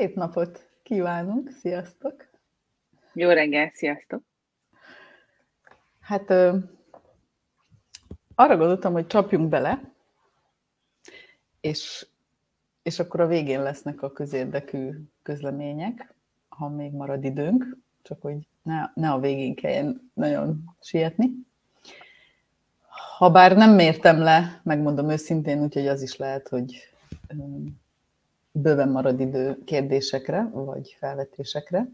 Szép napot kívánunk, sziasztok! Jó reggel, sziasztok! Hát ö, arra gondoltam, hogy csapjunk bele, és, és akkor a végén lesznek a közérdekű közlemények, ha még marad időnk, csak hogy ne, ne a végén kelljen nagyon sietni. Habár nem mértem le, megmondom őszintén, úgyhogy az is lehet, hogy bőven marad idő kérdésekre, vagy felvetésekre.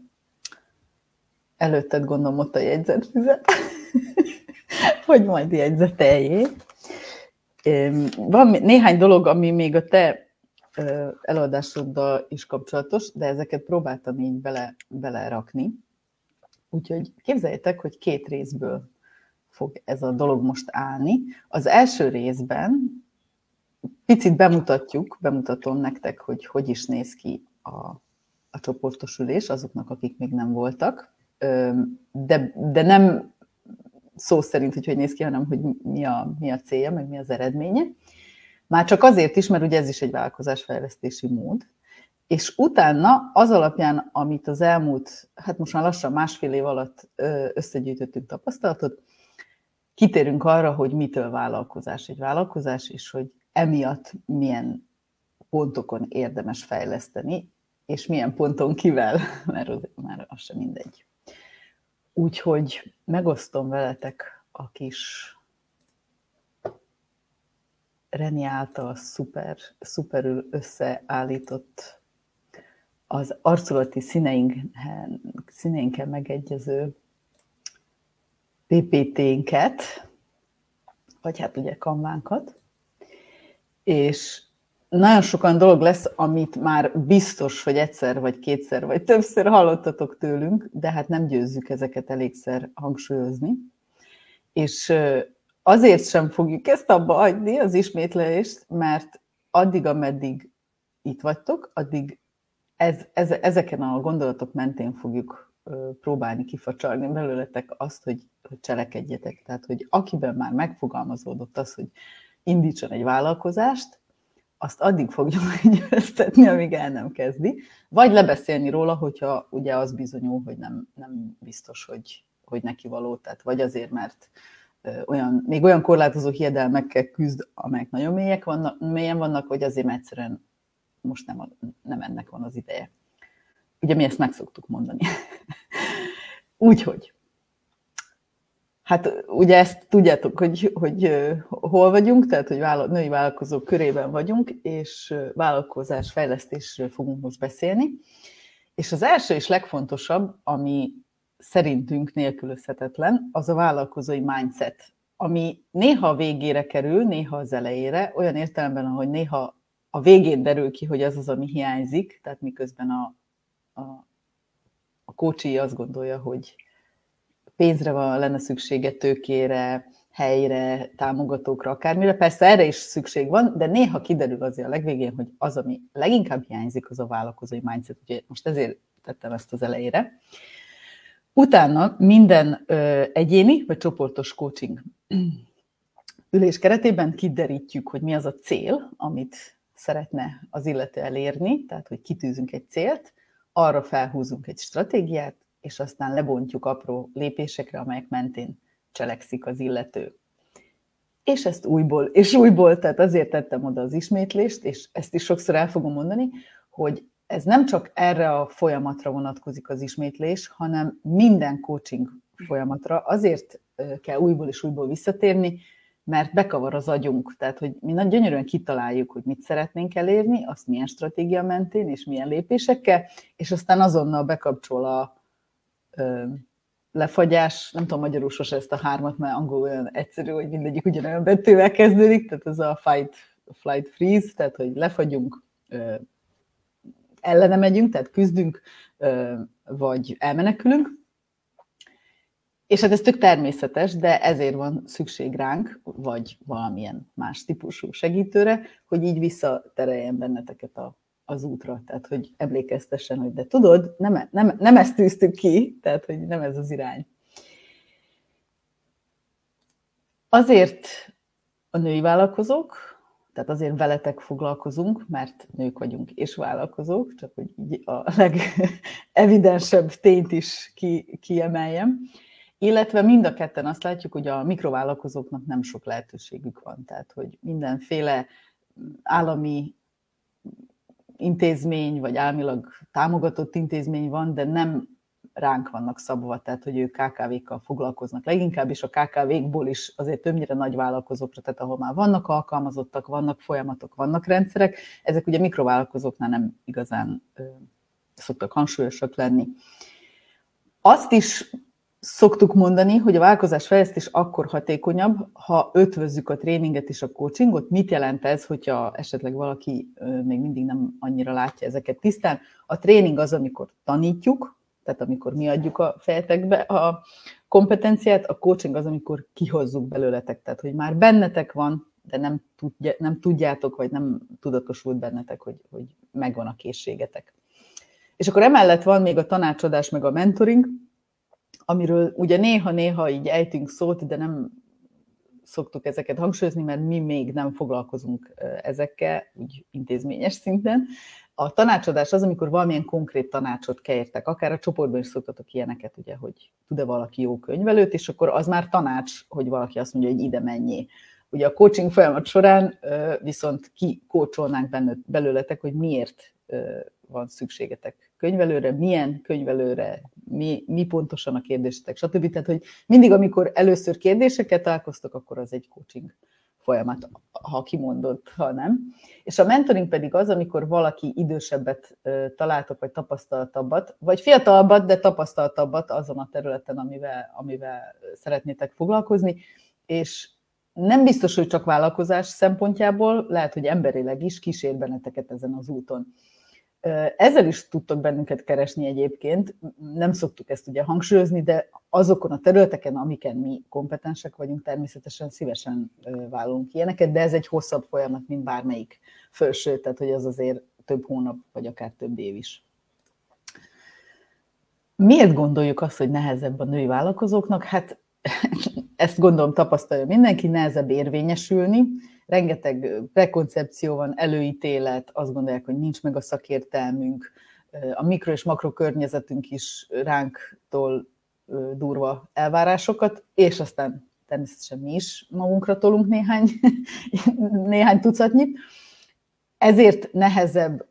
Előtted gondolom ott a jegyzetfüzet, hogy majd jegyzeteljé. Van néhány dolog, ami még a te előadásoddal is kapcsolatos, de ezeket próbáltam így bele, belerakni. Úgyhogy képzeljétek, hogy két részből fog ez a dolog most állni. Az első részben picit bemutatjuk, bemutatom nektek, hogy hogy is néz ki a, a csoportosulés azoknak, akik még nem voltak, de, de nem szó szerint, hogy hogy néz ki, hanem hogy mi a, mi a célja, meg mi az eredménye. Már csak azért is, mert ugye ez is egy vállalkozásfejlesztési mód, és utána az alapján, amit az elmúlt, hát most már lassan másfél év alatt összegyűjtöttünk tapasztalatot, kitérünk arra, hogy mitől vállalkozás egy vállalkozás, és hogy emiatt milyen pontokon érdemes fejleszteni, és milyen ponton kivel, mert már az sem mindegy. Úgyhogy megosztom veletek a kis Reni által szuper, szuperül összeállított az arculati színeinken, színeinken megegyező PPT-nket, vagy hát ugye kanvánkat, és nagyon sokan dolog lesz, amit már biztos, hogy egyszer, vagy kétszer, vagy többször hallottatok tőlünk, de hát nem győzzük ezeket elégszer hangsúlyozni. És azért sem fogjuk ezt abba adni, az ismétlést, mert addig, ameddig itt vagytok, addig ez, ez, ezeken a gondolatok mentén fogjuk próbálni kifacsarni belőletek azt, hogy, hogy cselekedjetek. Tehát, hogy akiben már megfogalmazódott az, hogy indítson egy vállalkozást, azt addig fogja meggyőztetni, amíg el nem kezdi, vagy lebeszélni róla, hogyha ugye az bizonyul, hogy nem, nem biztos, hogy, hogy neki való, tehát vagy azért, mert olyan, még olyan korlátozó hiedelmekkel küzd, amelyek nagyon mélyek vannak, mélyen vannak, vagy azért, mert egyszerűen most nem, nem ennek van az ideje. Ugye mi ezt meg szoktuk mondani. Úgyhogy, Hát ugye ezt tudjátok, hogy, hogy hol vagyunk, tehát hogy vállal, női vállalkozók körében vagyunk, és vállalkozás fejlesztésről fogunk most beszélni. És az első és legfontosabb, ami szerintünk nélkülözhetetlen, az a vállalkozói mindset, ami néha a végére kerül, néha az elejére, olyan értelemben, hogy néha a végén derül ki, hogy az az, ami hiányzik, tehát miközben a, a, a kócsi azt gondolja, hogy pénzre van, lenne szüksége, tőkére, helyre, támogatókra, akármire. Persze erre is szükség van, de néha kiderül azért a legvégén, hogy az, ami leginkább hiányzik, az a vállalkozói mindset. Ugye most ezért tettem ezt az elejére. Utána minden ö, egyéni vagy csoportos coaching ülés keretében kiderítjük, hogy mi az a cél, amit szeretne az illető elérni, tehát hogy kitűzünk egy célt, arra felhúzunk egy stratégiát, és aztán lebontjuk apró lépésekre, amelyek mentén cselekszik az illető. És ezt újból, és újból, tehát azért tettem oda az ismétlést, és ezt is sokszor el fogom mondani, hogy ez nem csak erre a folyamatra vonatkozik az ismétlés, hanem minden coaching folyamatra. Azért kell újból és újból visszatérni, mert bekavar az agyunk. Tehát, hogy mi nagyon gyönyörűen kitaláljuk, hogy mit szeretnénk elérni, azt milyen stratégia mentén és milyen lépésekkel, és aztán azonnal bekapcsol a, lefagyás, nem tudom magyarul sose ezt a hármat, mert angol olyan egyszerű, hogy mindegyik ugyanolyan betűvel kezdődik, tehát ez a fight, flight, freeze, tehát hogy lefagyunk, ellene megyünk, tehát küzdünk, vagy elmenekülünk. És hát ez tök természetes, de ezért van szükség ránk, vagy valamilyen más típusú segítőre, hogy így visszatereljen benneteket a az útra, tehát hogy emlékeztessen, hogy de tudod, nem, nem, nem ezt tűztük ki, tehát hogy nem ez az irány. Azért a női vállalkozók, tehát azért veletek foglalkozunk, mert nők vagyunk és vállalkozók, csak hogy így a legevidensebb tényt is ki, kiemeljem. Illetve mind a ketten azt látjuk, hogy a mikrovállalkozóknak nem sok lehetőségük van, tehát hogy mindenféle állami intézmény, vagy államilag támogatott intézmény van, de nem ránk vannak szabva, tehát hogy ők KKV-kkal foglalkoznak leginkább, és a KKV-kból is azért többnyire nagy vállalkozókra, tehát ahol már vannak alkalmazottak, vannak folyamatok, vannak rendszerek, ezek ugye mikrovállalkozóknál nem igazán ö, szoktak hangsúlyosak lenni. Azt is szoktuk mondani, hogy a vállalkozás fejlesztés akkor hatékonyabb, ha ötvözzük a tréninget és a coachingot. Mit jelent ez, hogyha esetleg valaki még mindig nem annyira látja ezeket tisztán? A tréning az, amikor tanítjuk, tehát amikor mi adjuk a fejetekbe a kompetenciát, a coaching az, amikor kihozzuk belőletek, tehát hogy már bennetek van, de nem, tudja, nem tudjátok, vagy nem tudatosult bennetek, hogy, hogy megvan a készségetek. És akkor emellett van még a tanácsadás, meg a mentoring, amiről ugye néha-néha így ejtünk szót, de nem szoktuk ezeket hangsúlyozni, mert mi még nem foglalkozunk ezekkel, úgy intézményes szinten. A tanácsadás az, amikor valamilyen konkrét tanácsot kértek, akár a csoportban is szoktatok ilyeneket, ugye, hogy tud-e valaki jó könyvelőt, és akkor az már tanács, hogy valaki azt mondja, hogy ide mennyi. Ugye a coaching folyamat során viszont ki belőletek, hogy miért van szükségetek könyvelőre, milyen könyvelőre, mi, mi pontosan a kérdésetek, stb. Tehát, hogy mindig, amikor először kérdéseket találkoztok, akkor az egy coaching folyamat, ha kimondott, ha nem. És a mentoring pedig az, amikor valaki idősebbet találtok, vagy tapasztaltabbat, vagy fiatalabbat, de tapasztaltabbat azon a területen, amivel, amivel szeretnétek foglalkozni, és nem biztos, hogy csak vállalkozás szempontjából, lehet, hogy emberileg is kísér benneteket ezen az úton. Ezzel is tudtok bennünket keresni egyébként, nem szoktuk ezt ugye hangsúlyozni, de azokon a területeken, amiken mi kompetensek vagyunk, természetesen szívesen vállalunk ilyeneket, de ez egy hosszabb folyamat, mint bármelyik felső, tehát hogy az azért több hónap, vagy akár több év is. Miért gondoljuk azt, hogy nehezebb a női vállalkozóknak? Hát ezt gondolom tapasztalja mindenki, nehezebb érvényesülni, rengeteg prekoncepció van, előítélet, azt gondolják, hogy nincs meg a szakértelmünk, a mikro és makro környezetünk is ránktól durva elvárásokat, és aztán természetesen mi is magunkra tolunk néhány, néhány tucatnyit. Ezért nehezebb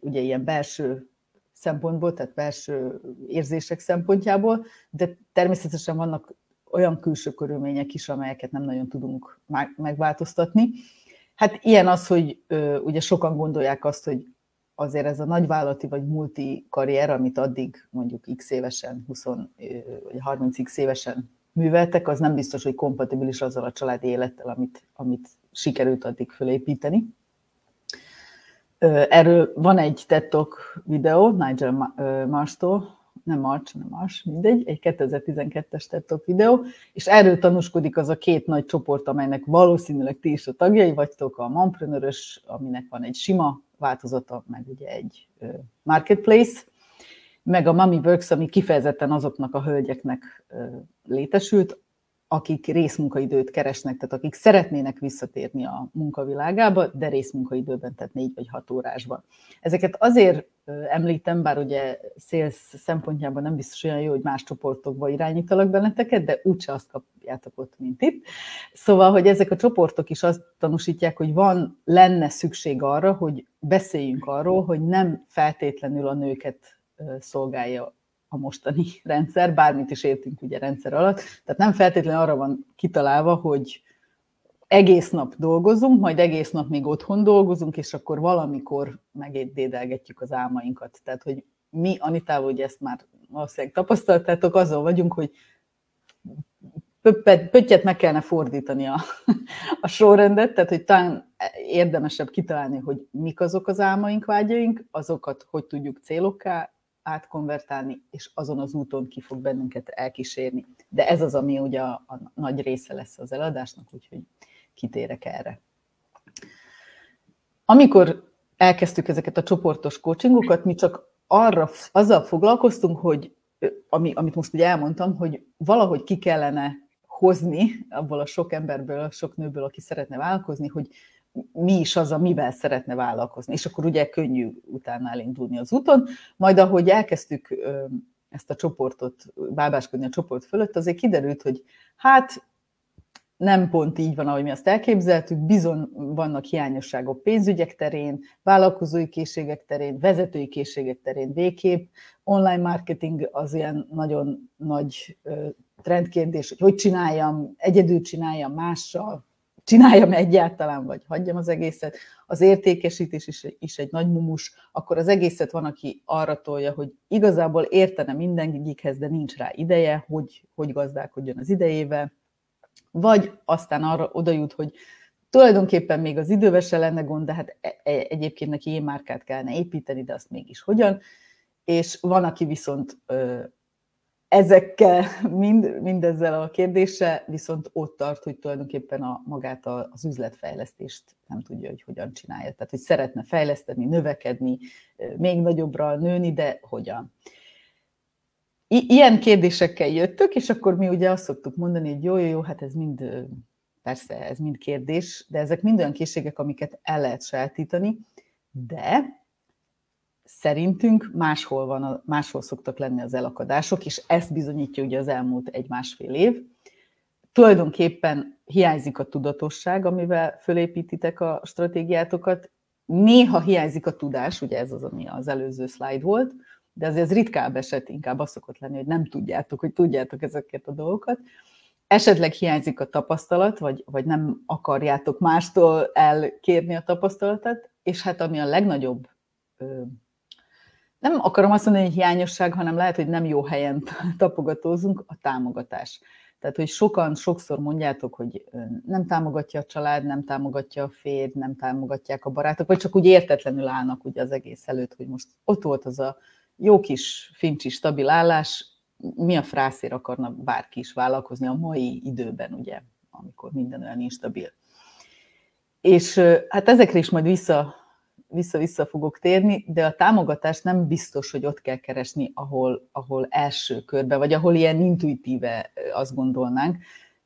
ugye ilyen belső szempontból, tehát belső érzések szempontjából, de természetesen vannak olyan külső körülmények is, amelyeket nem nagyon tudunk megváltoztatni. Hát ilyen az, hogy ugye sokan gondolják azt, hogy azért ez a nagyvállalati vagy multi karrier, amit addig mondjuk x évesen, 20 vagy 30x évesen műveltek, az nem biztos, hogy kompatibilis azzal a családi élettel, amit, amit sikerült addig fölépíteni. Erről van egy TED Talk videó Nigel Marstól, nem March, nem Mars, mindegy, egy 2012-es TED videó, és erről tanúskodik az a két nagy csoport, amelynek valószínűleg ti is a tagjai vagytok, a Momprenörös, aminek van egy sima változata, meg ugye egy marketplace, meg a Mami Works, ami kifejezetten azoknak a hölgyeknek létesült, akik részmunkaidőt keresnek, tehát akik szeretnének visszatérni a munkavilágába, de részmunkaidőben, tehát négy vagy hat órásban. Ezeket azért említem, bár ugye szélsz szempontjában nem biztos olyan jó, hogy más csoportokba irányítalak benneteket, de úgyse azt kapjátok ott, mint itt. Szóval, hogy ezek a csoportok is azt tanúsítják, hogy van, lenne szükség arra, hogy beszéljünk arról, hogy nem feltétlenül a nőket szolgálja a mostani rendszer, bármit is értünk ugye rendszer alatt. Tehát nem feltétlenül arra van kitalálva, hogy egész nap dolgozunk, majd egész nap még otthon dolgozunk, és akkor valamikor megédédelgetjük az álmainkat. Tehát, hogy mi Anitával ugye ezt már valószínűleg tapasztaltátok, azzal vagyunk, hogy pöttyet meg kellene fordítani a, a sorrendet, tehát hogy talán érdemesebb kitalálni, hogy mik azok az álmaink, vágyaink, azokat hogy tudjuk célokká átkonvertálni, és azon az úton ki fog bennünket elkísérni. De ez az, ami ugye a, a nagy része lesz az eladásnak, úgyhogy kitérek erre. Amikor elkezdtük ezeket a csoportos coachingokat, mi csak arra, azzal foglalkoztunk, hogy ami, amit most ugye elmondtam, hogy valahogy ki kellene hozni abból a sok emberből, a sok nőből, aki szeretne vállalkozni, hogy mi is az, amivel szeretne vállalkozni. És akkor ugye könnyű utána elindulni az úton. Majd ahogy elkezdtük ezt a csoportot, bábáskodni a csoport fölött, azért kiderült, hogy hát nem pont így van, ahogy mi azt elképzeltük, bizony vannak hiányosságok pénzügyek terén, vállalkozói készségek terén, vezetői készségek terén végképp. Online marketing az ilyen nagyon nagy trendkérdés, hogy hogy csináljam, egyedül csináljam mással, csináljam egyáltalán, vagy hagyjam az egészet. Az értékesítés is, is egy nagy mumus, akkor az egészet van, aki arra tolja, hogy igazából értene mindenkikhez, de nincs rá ideje, hogy, hogy gazdálkodjon az idejével. Vagy aztán arra oda jut, hogy tulajdonképpen még az idővel se lenne gond, de hát e, e, egyébként neki én márkát kellene építeni, de azt mégis hogyan. És van, aki viszont ezekkel, mind, mindezzel a kérdéssel, viszont ott tart, hogy tulajdonképpen a, magát az üzletfejlesztést nem tudja, hogy hogyan csinálja. Tehát, hogy szeretne fejleszteni, növekedni, még nagyobbra nőni, de hogyan. I- ilyen kérdésekkel jöttök, és akkor mi ugye azt szoktuk mondani, hogy jó, jó, jó, hát ez mind, persze, ez mind kérdés, de ezek mind olyan készségek, amiket el lehet sajátítani, de szerintünk máshol, van, máshol szoktak lenni az elakadások, és ezt bizonyítja ugye az elmúlt egy-másfél év. Tulajdonképpen hiányzik a tudatosság, amivel fölépítitek a stratégiátokat, néha hiányzik a tudás, ugye ez az, ami az előző slide volt, de azért ez ritkább eset, inkább az szokott lenni, hogy nem tudjátok, hogy tudjátok ezeket a dolgokat. Esetleg hiányzik a tapasztalat, vagy, vagy nem akarjátok mástól elkérni a tapasztalatot, és hát ami a legnagyobb nem akarom azt mondani, hogy hiányosság, hanem lehet, hogy nem jó helyen tapogatózunk, a támogatás. Tehát, hogy sokan sokszor mondjátok, hogy nem támogatja a család, nem támogatja a férj, nem támogatják a barátok, vagy csak úgy értetlenül állnak ugye az egész előtt, hogy most ott volt az a jó kis, fincsi, stabil állás, mi a frászér akarna bárki is vállalkozni a mai időben, ugye, amikor minden olyan instabil. És hát ezekre is majd vissza vissza-vissza fogok térni, de a támogatást nem biztos, hogy ott kell keresni, ahol, ahol első körbe, vagy ahol ilyen intuitíve azt gondolnánk,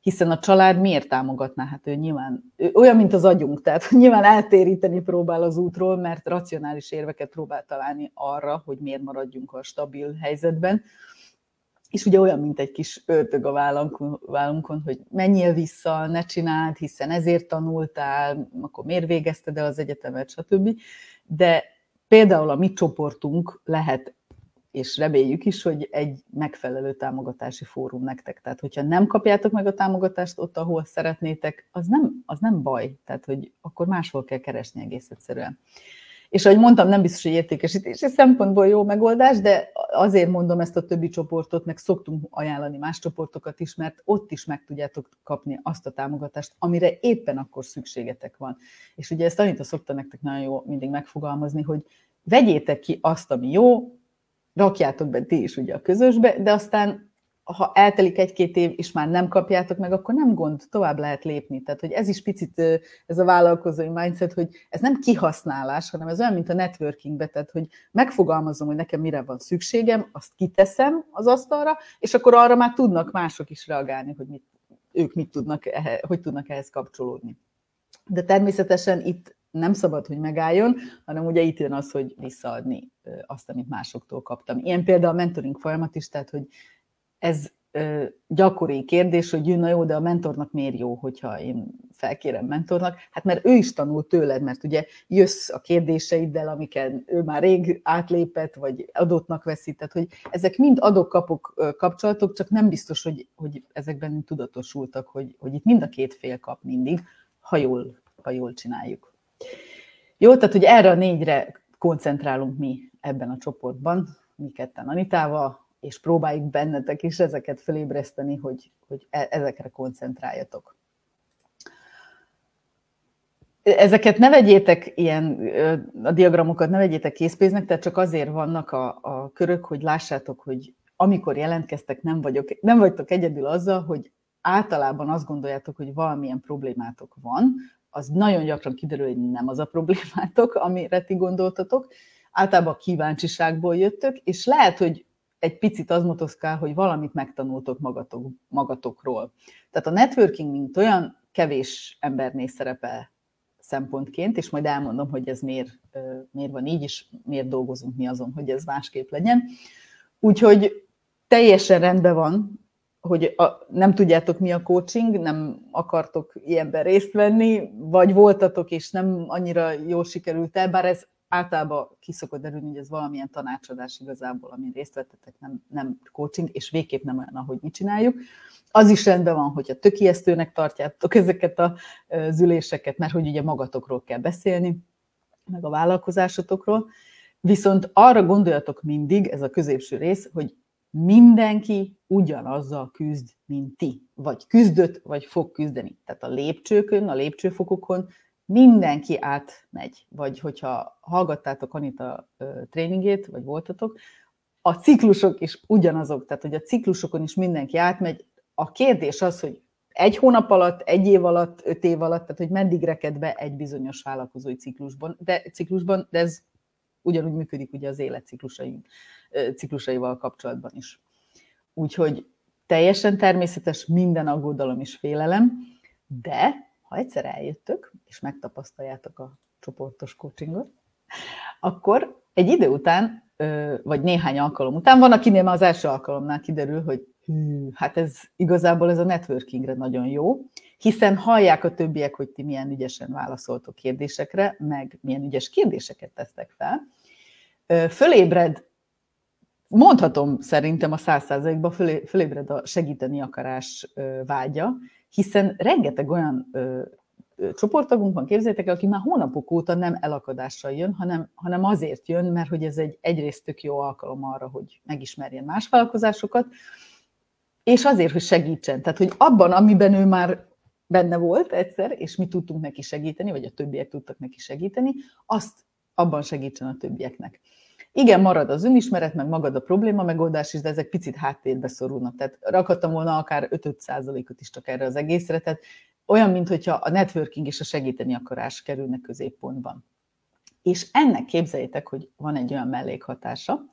hiszen a család miért támogatná? Hát ő nyilván ő olyan, mint az agyunk, tehát nyilván eltéríteni próbál az útról, mert racionális érveket próbál találni arra, hogy miért maradjunk a stabil helyzetben és ugye olyan, mint egy kis ördög a vállunkon, hogy menjél vissza, ne csináld, hiszen ezért tanultál, akkor miért végezted el az egyetemet, stb. De például a mi csoportunk lehet, és reméljük is, hogy egy megfelelő támogatási fórum nektek. Tehát, hogyha nem kapjátok meg a támogatást ott, ahol szeretnétek, az nem, az nem baj. Tehát, hogy akkor máshol kell keresni egész egyszerűen. És ahogy mondtam, nem biztos, hogy értékesítési szempontból jó megoldás, de azért mondom ezt a többi csoportot, meg szoktunk ajánlani más csoportokat is, mert ott is meg tudjátok kapni azt a támogatást, amire éppen akkor szükségetek van. És ugye ezt Anita szokta nektek nagyon jó mindig megfogalmazni, hogy vegyétek ki azt, ami jó, rakjátok be ti is ugye a közösbe, de aztán ha eltelik egy-két év, és már nem kapjátok meg, akkor nem gond, tovább lehet lépni. Tehát, hogy ez is picit ez a vállalkozói mindset, hogy ez nem kihasználás, hanem ez olyan, mint a networkingbe, tehát, hogy megfogalmazom, hogy nekem mire van szükségem, azt kiteszem az asztalra, és akkor arra már tudnak mások is reagálni, hogy mit, ők mit tudnak, hogy tudnak ehhez kapcsolódni. De természetesen itt nem szabad, hogy megálljon, hanem ugye itt jön az, hogy visszaadni azt, amit másoktól kaptam. Ilyen például a mentoring folyamat is, tehát, hogy ez gyakori kérdés, hogy jön, na jó, de a mentornak miért jó, hogyha én felkérem mentornak? Hát mert ő is tanul tőled, mert ugye jössz a kérdéseiddel, amiket ő már rég átlépett, vagy adottnak veszi, tehát hogy ezek mind adok-kapok kapcsolatok, csak nem biztos, hogy, hogy ezekben tudatosultak, hogy, hogy itt mind a két fél kap mindig, ha jól, ha jól csináljuk. Jó, tehát hogy erre a négyre koncentrálunk mi ebben a csoportban, mi ketten Anitával, és próbáljuk bennetek is ezeket felébreszteni, hogy, hogy e, ezekre koncentráljatok. Ezeket ne vegyétek ilyen, a diagramokat ne vegyétek készpénznek, tehát csak azért vannak a, a körök, hogy lássátok, hogy amikor jelentkeztek, nem, vagyok, nem vagytok egyedül azzal, hogy általában azt gondoljátok, hogy valamilyen problémátok van, az nagyon gyakran kiderül, hogy nem az a problémátok, amire ti gondoltatok, általában kíváncsiságból jöttök, és lehet, hogy egy picit az motoszkál, hogy valamit megtanultok magatok, magatokról. Tehát a networking, mint olyan, kevés embernél szerepel szempontként, és majd elmondom, hogy ez miért, miért van így, és miért dolgozunk mi azon, hogy ez másképp legyen. Úgyhogy teljesen rendben van, hogy a, nem tudjátok, mi a coaching, nem akartok ilyenben részt venni, vagy voltatok, és nem annyira jól sikerült el, bár ez általában kiszokott derülni, hogy ez valamilyen tanácsadás igazából, amin részt vettetek, nem, nem coaching, és végképp nem olyan, ahogy mi csináljuk. Az is rendben van, hogyha tök ijesztőnek tartjátok ezeket az üléseket, mert hogy ugye magatokról kell beszélni, meg a vállalkozásotokról, viszont arra gondoljatok mindig, ez a középső rész, hogy mindenki ugyanazzal küzd, mint ti. Vagy küzdött, vagy fog küzdeni. Tehát a lépcsőkön, a lépcsőfokokon mindenki átmegy. Vagy hogyha hallgattátok Anita tréningét, vagy voltatok, a ciklusok is ugyanazok, tehát hogy a ciklusokon is mindenki átmegy. A kérdés az, hogy egy hónap alatt, egy év alatt, öt év alatt, tehát hogy meddig reked be egy bizonyos vállalkozói ciklusban, de, ciklusban, de ez ugyanúgy működik ugye az életciklusai, ciklusaival kapcsolatban is. Úgyhogy teljesen természetes minden aggodalom és félelem, de ha egyszer eljöttök, és megtapasztaljátok a csoportos coachingot, akkor egy idő után, vagy néhány alkalom után, van, akinél már az első alkalomnál kiderül, hogy hű, hát ez igazából ez a networkingre nagyon jó, hiszen hallják a többiek, hogy ti milyen ügyesen válaszoltok kérdésekre, meg milyen ügyes kérdéseket tesztek fel. Fölébred, mondhatom szerintem a száz százalékban fölébred a segíteni akarás vágya, hiszen rengeteg olyan csoporttagunk van, képzeljétek el, aki már hónapok óta nem elakadással jön, hanem, hanem azért jön, mert hogy ez egy egyrészt tök jó alkalom arra, hogy megismerjen más vállalkozásokat, és azért, hogy segítsen. Tehát, hogy abban, amiben ő már benne volt egyszer, és mi tudtunk neki segíteni, vagy a többiek tudtak neki segíteni, azt abban segítsen a többieknek. Igen, marad az önismeret, meg magad a probléma megoldás is, de ezek picit háttérbe szorulnak. Tehát rakhattam volna akár 5-5%-ot is csak erre az egészre. Tehát olyan, mintha a networking és a segíteni akarás kerülne középpontban. És ennek képzeljétek, hogy van egy olyan mellékhatása,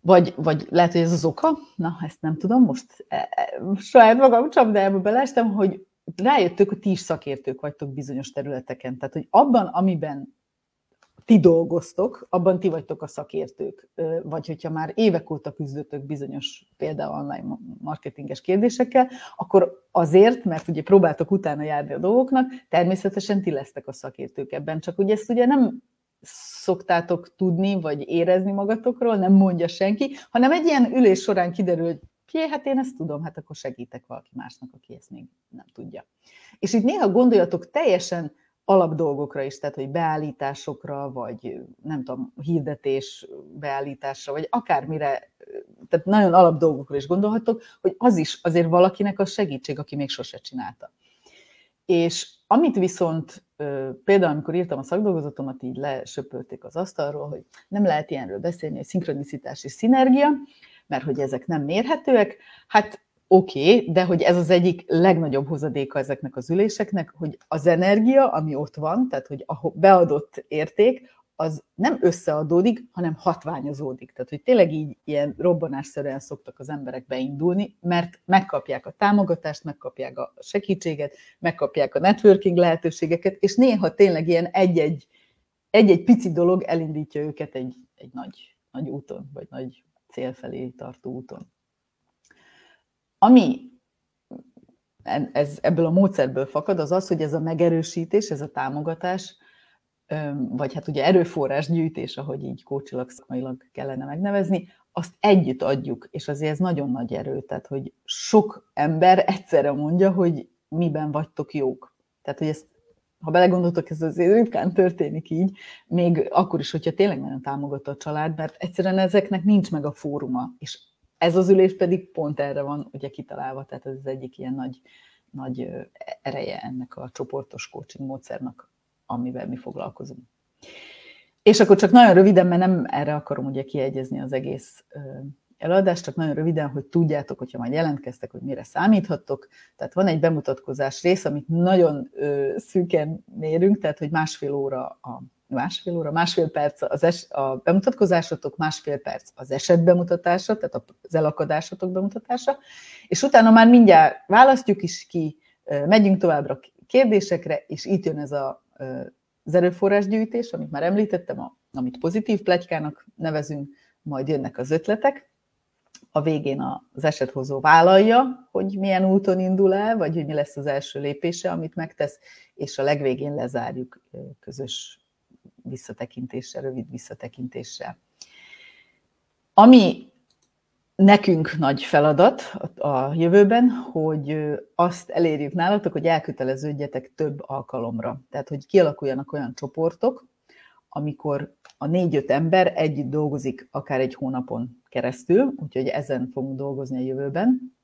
vagy, vagy lehet, hogy ez az oka, na, ezt nem tudom, most e, e, saját magam csapdájába belestem, hogy rájöttök, hogy ti is szakértők vagytok bizonyos területeken. Tehát, hogy abban, amiben ti dolgoztok, abban ti vagytok a szakértők. Vagy hogyha már évek óta küzdötök bizonyos például online marketinges kérdésekkel, akkor azért, mert ugye próbáltok utána járni a dolgoknak, természetesen ti lesztek a szakértők ebben. Csak ugye ezt ugye nem szoktátok tudni, vagy érezni magatokról, nem mondja senki, hanem egy ilyen ülés során kiderül, hogy Jé, hát én ezt tudom, hát akkor segítek valaki másnak, aki ezt még nem tudja. És itt néha gondoljatok teljesen alapdolgokra is, tehát hogy beállításokra, vagy nem tudom, hirdetés beállításra, vagy akármire, tehát nagyon alapdolgokra is gondolhatok, hogy az is azért valakinek a segítség, aki még sose csinálta. És amit viszont például, amikor írtam a szakdolgozatomat, így lesöpölték az asztalról, hogy nem lehet ilyenről beszélni, hogy szinkronicitás és szinergia, mert hogy ezek nem mérhetőek, hát oké, okay, de hogy ez az egyik legnagyobb hozadéka ezeknek az üléseknek, hogy az energia, ami ott van, tehát hogy a beadott érték, az nem összeadódik, hanem hatványozódik. Tehát, hogy tényleg így ilyen robbanásszerűen szoktak az emberek beindulni, mert megkapják a támogatást, megkapják a segítséget, megkapják a networking lehetőségeket, és néha tényleg ilyen egy-egy, egy-egy pici dolog elindítja őket egy, egy nagy, nagy úton, vagy nagy cél felé tartó úton. Ami ez, ebből a módszerből fakad, az az, hogy ez a megerősítés, ez a támogatás, vagy hát ugye erőforrás gyűjtés, ahogy így kócsilag szakmailag kellene megnevezni, azt együtt adjuk, és azért ez nagyon nagy erő, tehát hogy sok ember egyszerre mondja, hogy miben vagytok jók. Tehát, hogy ezt, ha belegondoltok, ez azért ritkán történik így, még akkor is, hogyha tényleg nagyon támogatta a család, mert egyszerűen ezeknek nincs meg a fóruma, és ez az ülés pedig pont erre van ugye kitalálva, tehát ez az egyik ilyen nagy, nagy ereje ennek a csoportos coaching módszernak, amivel mi foglalkozunk. És akkor csak nagyon röviden, mert nem erre akarom ugye kiegyezni az egész eladást, csak nagyon röviden, hogy tudjátok, hogyha majd jelentkeztek, hogy mire számíthattok. Tehát van egy bemutatkozás rész, amit nagyon szűken mérünk, tehát hogy másfél óra a másfél óra, másfél perc az es, a bemutatkozásotok, másfél perc az eset bemutatása, tehát az elakadásotok bemutatása, és utána már mindjárt választjuk is ki, megyünk továbbra kérdésekre, és itt jön ez a az erőforrásgyűjtés, amit már említettem, amit pozitív pletykának nevezünk, majd jönnek az ötletek, a végén az eset-hozó vállalja, hogy milyen úton indul el, vagy hogy mi lesz az első lépése, amit megtesz, és a legvégén lezárjuk közös visszatekintéssel, rövid visszatekintéssel. Ami nekünk nagy feladat a jövőben, hogy azt elérjük nálatok, hogy elköteleződjetek több alkalomra. Tehát, hogy kialakuljanak olyan csoportok, amikor a négy-öt ember együtt dolgozik akár egy hónapon keresztül, úgyhogy ezen fogunk dolgozni a jövőben,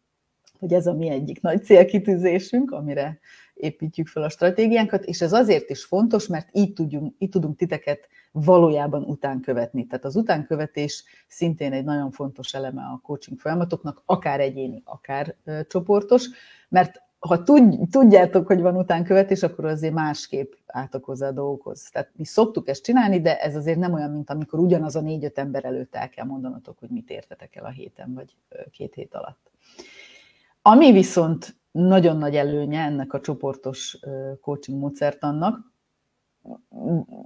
hogy ez a mi egyik nagy célkitűzésünk, amire építjük fel a stratégiánkat, és ez azért is fontos, mert így, tudjunk, így tudunk titeket valójában utánkövetni. Tehát az utánkövetés szintén egy nagyon fontos eleme a coaching folyamatoknak, akár egyéni, akár csoportos, mert ha tudjátok, hogy van utánkövetés, akkor azért másképp álltok hozzá a dolgokhoz. Tehát mi szoktuk ezt csinálni, de ez azért nem olyan, mint amikor ugyanaz a négy-öt ember előtt el kell mondanatok, hogy mit értetek el a héten, vagy két hét alatt. Ami viszont nagyon nagy előnye ennek a csoportos coaching módszertannak,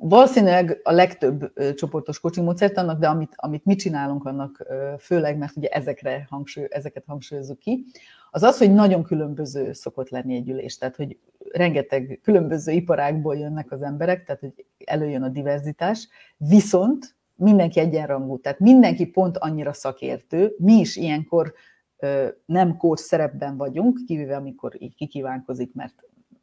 valószínűleg a legtöbb csoportos coaching módszertannak, de amit, amit mi csinálunk annak főleg, mert ugye ezekre hangsúly, ezeket hangsúlyozzuk ki, az az, hogy nagyon különböző szokott lenni egy ülés, tehát hogy rengeteg különböző iparágból jönnek az emberek, tehát hogy előjön a diverzitás, viszont mindenki egyenrangú, tehát mindenki pont annyira szakértő, mi is ilyenkor nem kócs szerepben vagyunk, kivéve amikor így kikívánkozik, mert,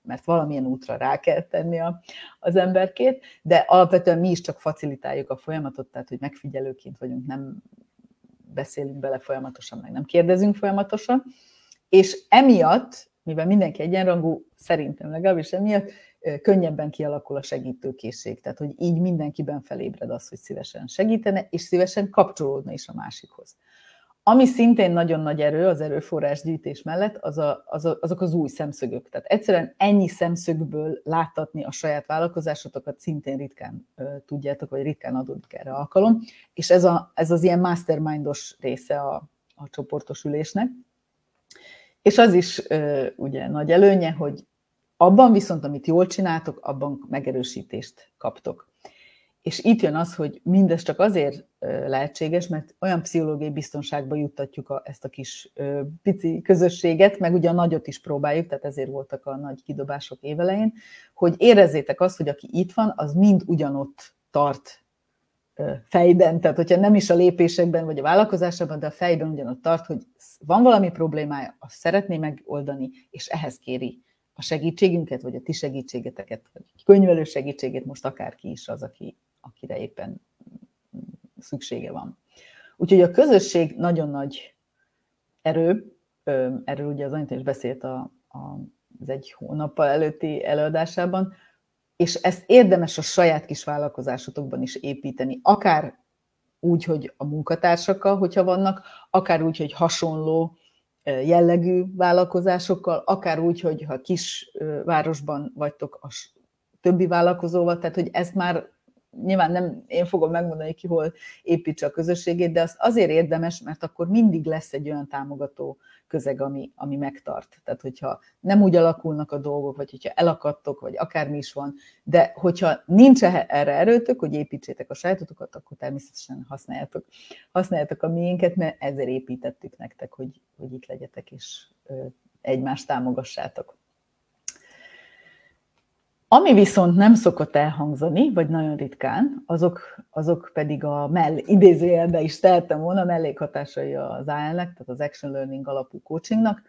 mert valamilyen útra rá kell tenni a, az emberkét, de alapvetően mi is csak facilitáljuk a folyamatot, tehát hogy megfigyelőként vagyunk, nem beszélünk bele folyamatosan, meg nem kérdezünk folyamatosan, és emiatt, mivel mindenki egyenrangú, szerintem legalábbis emiatt, könnyebben kialakul a segítőkészség. Tehát, hogy így mindenkiben felébred az, hogy szívesen segítene, és szívesen kapcsolódna is a másikhoz. Ami szintén nagyon nagy erő az erőforrás gyűjtés mellett, az a, az a, azok az új szemszögök. Tehát egyszerűen ennyi szemszögből láttatni a saját vállalkozásotokat szintén ritkán ö, tudjátok, vagy ritkán adódik erre alkalom. És ez, a, ez az ilyen mastermindos része a, a csoportos ülésnek. És az is ö, ugye nagy előnye, hogy abban viszont, amit jól csináltok, abban megerősítést kaptok. És itt jön az, hogy mindez csak azért lehetséges, mert olyan pszichológiai biztonságba juttatjuk a, ezt a kis ö, pici közösséget, meg ugye a nagyot is próbáljuk, tehát ezért voltak a nagy kidobások évelején, hogy érezzétek azt, hogy aki itt van, az mind ugyanott tart ö, fejben, tehát hogyha nem is a lépésekben vagy a vállalkozásában, de a fejben ugyanott tart, hogy van valami problémája, azt szeretné megoldani, és ehhez kéri a segítségünket, vagy a ti segítségeteket, vagy könyvelő segítségét, most akárki is az, aki, akire éppen szüksége van. Úgyhogy a közösség nagyon nagy erő, erről ugye az Anita is beszélt a, a, az egy hónappal előtti előadásában, és ezt érdemes a saját kis vállalkozásotokban is építeni, akár úgy, hogy a munkatársakkal, hogyha vannak, akár úgy, hogy hasonló jellegű vállalkozásokkal, akár úgy, hogy ha kis városban vagytok a többi vállalkozóval, tehát hogy ezt már nyilván nem én fogom megmondani, ki hol építse a közösségét, de azt azért érdemes, mert akkor mindig lesz egy olyan támogató közeg, ami, ami megtart. Tehát, hogyha nem úgy alakulnak a dolgok, vagy hogyha elakadtok, vagy akármi is van, de hogyha nincs erre erőtök, hogy építsétek a sajátotokat, akkor természetesen használjátok, használjátok a miénket, mert ezzel építettük nektek, hogy, hogy itt legyetek, és egymást támogassátok. Ami viszont nem szokott elhangzani, vagy nagyon ritkán, azok, azok pedig a mell, idézőjelbe is tehetem volna, mellékhatásai az AL-nek, tehát az Action Learning alapú coachingnak,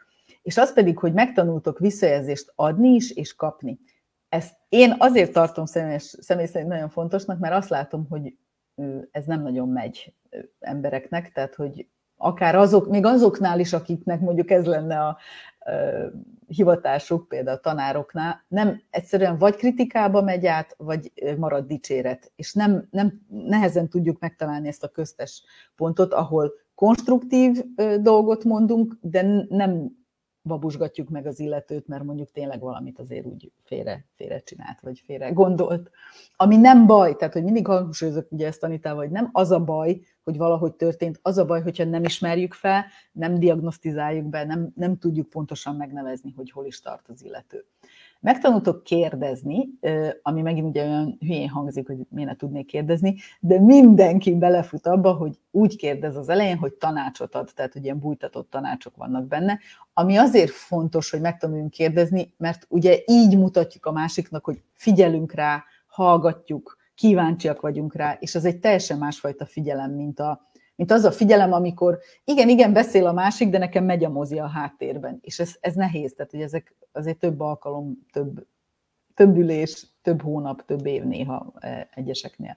és az pedig, hogy megtanultok visszajelzést adni is, és kapni. Ezt én azért tartom személyes, személy szerint nagyon fontosnak, mert azt látom, hogy ez nem nagyon megy embereknek, tehát hogy akár azok, még azoknál is, akiknek mondjuk ez lenne a hivatásuk, például a tanároknál, nem egyszerűen vagy kritikába megy át, vagy marad dicséret. És nem, nem nehezen tudjuk megtalálni ezt a köztes pontot, ahol konstruktív dolgot mondunk, de nem babusgatjuk meg az illetőt, mert mondjuk tényleg valamit azért úgy félre, félre csinált, vagy félre gondolt. Ami nem baj, tehát hogy mindig hangsúlyozok ugye ezt tanítával, hogy nem az a baj, hogy valahogy történt, az a baj, hogyha nem ismerjük fel, nem diagnosztizáljuk be, nem, nem tudjuk pontosan megnevezni, hogy hol is tart az illető. Megtanultok kérdezni, ami megint ugye olyan hülyén hangzik, hogy miért ne tudnék kérdezni, de mindenki belefut abba, hogy úgy kérdez az elején, hogy tanácsot ad, tehát hogy ilyen bújtatott tanácsok vannak benne, ami azért fontos, hogy megtanuljunk kérdezni, mert ugye így mutatjuk a másiknak, hogy figyelünk rá, hallgatjuk, kíváncsiak vagyunk rá, és az egy teljesen másfajta figyelem, mint, a, mint az a figyelem, amikor igen, igen, beszél a másik, de nekem megy a mozi a háttérben, és ez, ez nehéz, tehát hogy ezek azért több alkalom, több, több ülés, több hónap, több év néha e, egyeseknél.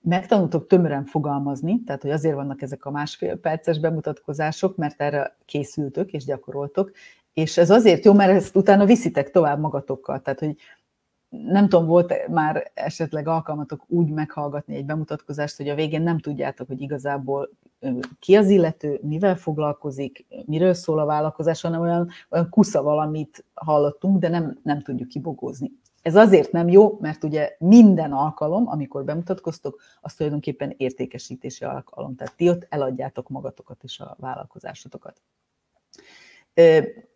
Megtanultok tömören fogalmazni, tehát hogy azért vannak ezek a másfél perces bemutatkozások, mert erre készültök és gyakoroltok, és ez azért jó, mert ezt utána viszitek tovább magatokkal, tehát hogy nem tudom, volt már esetleg alkalmatok úgy meghallgatni egy bemutatkozást, hogy a végén nem tudjátok, hogy igazából ki az illető, mivel foglalkozik, miről szól a vállalkozás, hanem olyan, olyan kusza valamit hallottunk, de nem, nem tudjuk kibogózni. Ez azért nem jó, mert ugye minden alkalom, amikor bemutatkoztok, az tulajdonképpen értékesítési alkalom. Tehát ti ott eladjátok magatokat és a vállalkozásotokat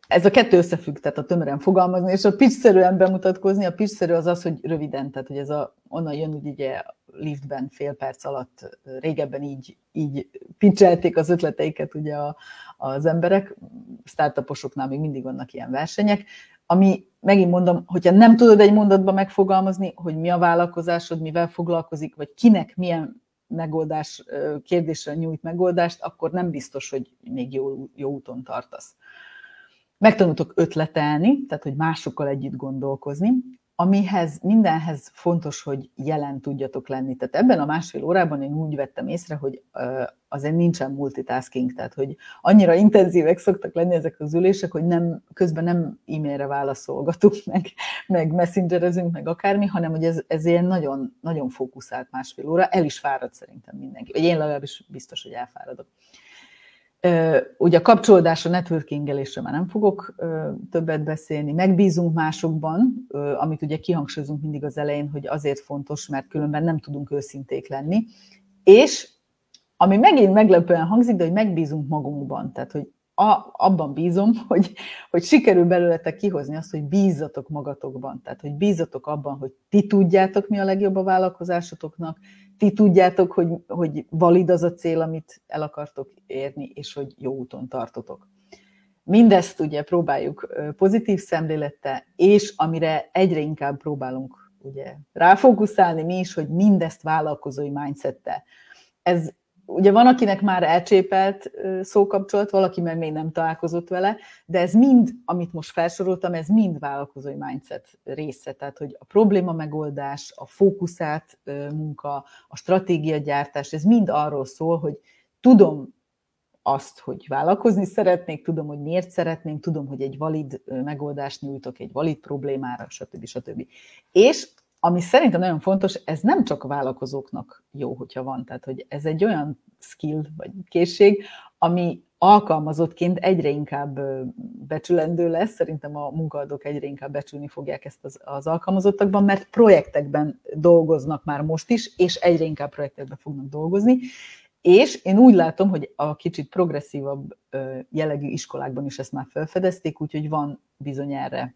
ez a kettő összefügg, tehát a tömören fogalmazni, és a pitchszerűen bemutatkozni, a pitchszerű az az, hogy röviden, tehát hogy ez a, onnan jön, hogy ugye liftben fél perc alatt régebben így, így pitchelték az ötleteiket ugye a, az emberek, startuposoknál még mindig vannak ilyen versenyek, ami megint mondom, hogyha nem tudod egy mondatba megfogalmazni, hogy mi a vállalkozásod, mivel foglalkozik, vagy kinek milyen megoldás, kérdésre nyújt megoldást, akkor nem biztos, hogy még jó, jó úton tartasz megtanultok ötletelni, tehát hogy másokkal együtt gondolkozni, amihez mindenhez fontos, hogy jelen tudjatok lenni. Tehát ebben a másfél órában én úgy vettem észre, hogy azért nincsen multitasking, tehát hogy annyira intenzívek szoktak lenni ezek az ülések, hogy nem, közben nem e-mailre válaszolgatunk, meg, meg messengerezünk, meg akármi, hanem hogy ez, ez ilyen nagyon, nagyon fókuszált másfél óra, el is fárad szerintem mindenki. Vagy én legalábbis biztos, hogy elfáradok. Ugye a kapcsolódás, a networkingelésre már nem fogok többet beszélni. Megbízunk másokban, amit ugye kihangsúlyozunk mindig az elején, hogy azért fontos, mert különben nem tudunk őszinték lenni. És ami megint meglepően hangzik, de hogy megbízunk magunkban. Tehát, hogy a, abban bízom, hogy, hogy sikerül belőletek kihozni azt, hogy bízzatok magatokban. Tehát, hogy bízzatok abban, hogy ti tudjátok, mi a legjobb a vállalkozásotoknak, ti tudjátok, hogy, hogy valid az a cél, amit el akartok érni, és hogy jó úton tartotok. Mindezt ugye próbáljuk pozitív szemlélettel, és amire egyre inkább próbálunk ugye ráfókuszálni mi is, hogy mindezt vállalkozói mindsettel. Ez ugye van, akinek már elcsépelt szókapcsolat, valaki meg még nem találkozott vele, de ez mind, amit most felsoroltam, ez mind vállalkozói mindset része. Tehát, hogy a probléma megoldás, a fókuszált munka, a stratégiagyártás, ez mind arról szól, hogy tudom azt, hogy vállalkozni szeretnék, tudom, hogy miért szeretnénk, tudom, hogy egy valid megoldást nyújtok egy valid problémára, stb. stb. És ami szerintem nagyon fontos, ez nem csak a vállalkozóknak jó, hogyha van. Tehát, hogy ez egy olyan skill vagy készség, ami alkalmazottként egyre inkább becsülendő lesz, szerintem a munkaadók egyre inkább becsülni fogják ezt az, az alkalmazottakban, mert projektekben dolgoznak már most is, és egyre inkább projektekben fognak dolgozni, és én úgy látom, hogy a kicsit progresszívabb jellegű iskolákban is ezt már felfedezték, úgyhogy van bizony erre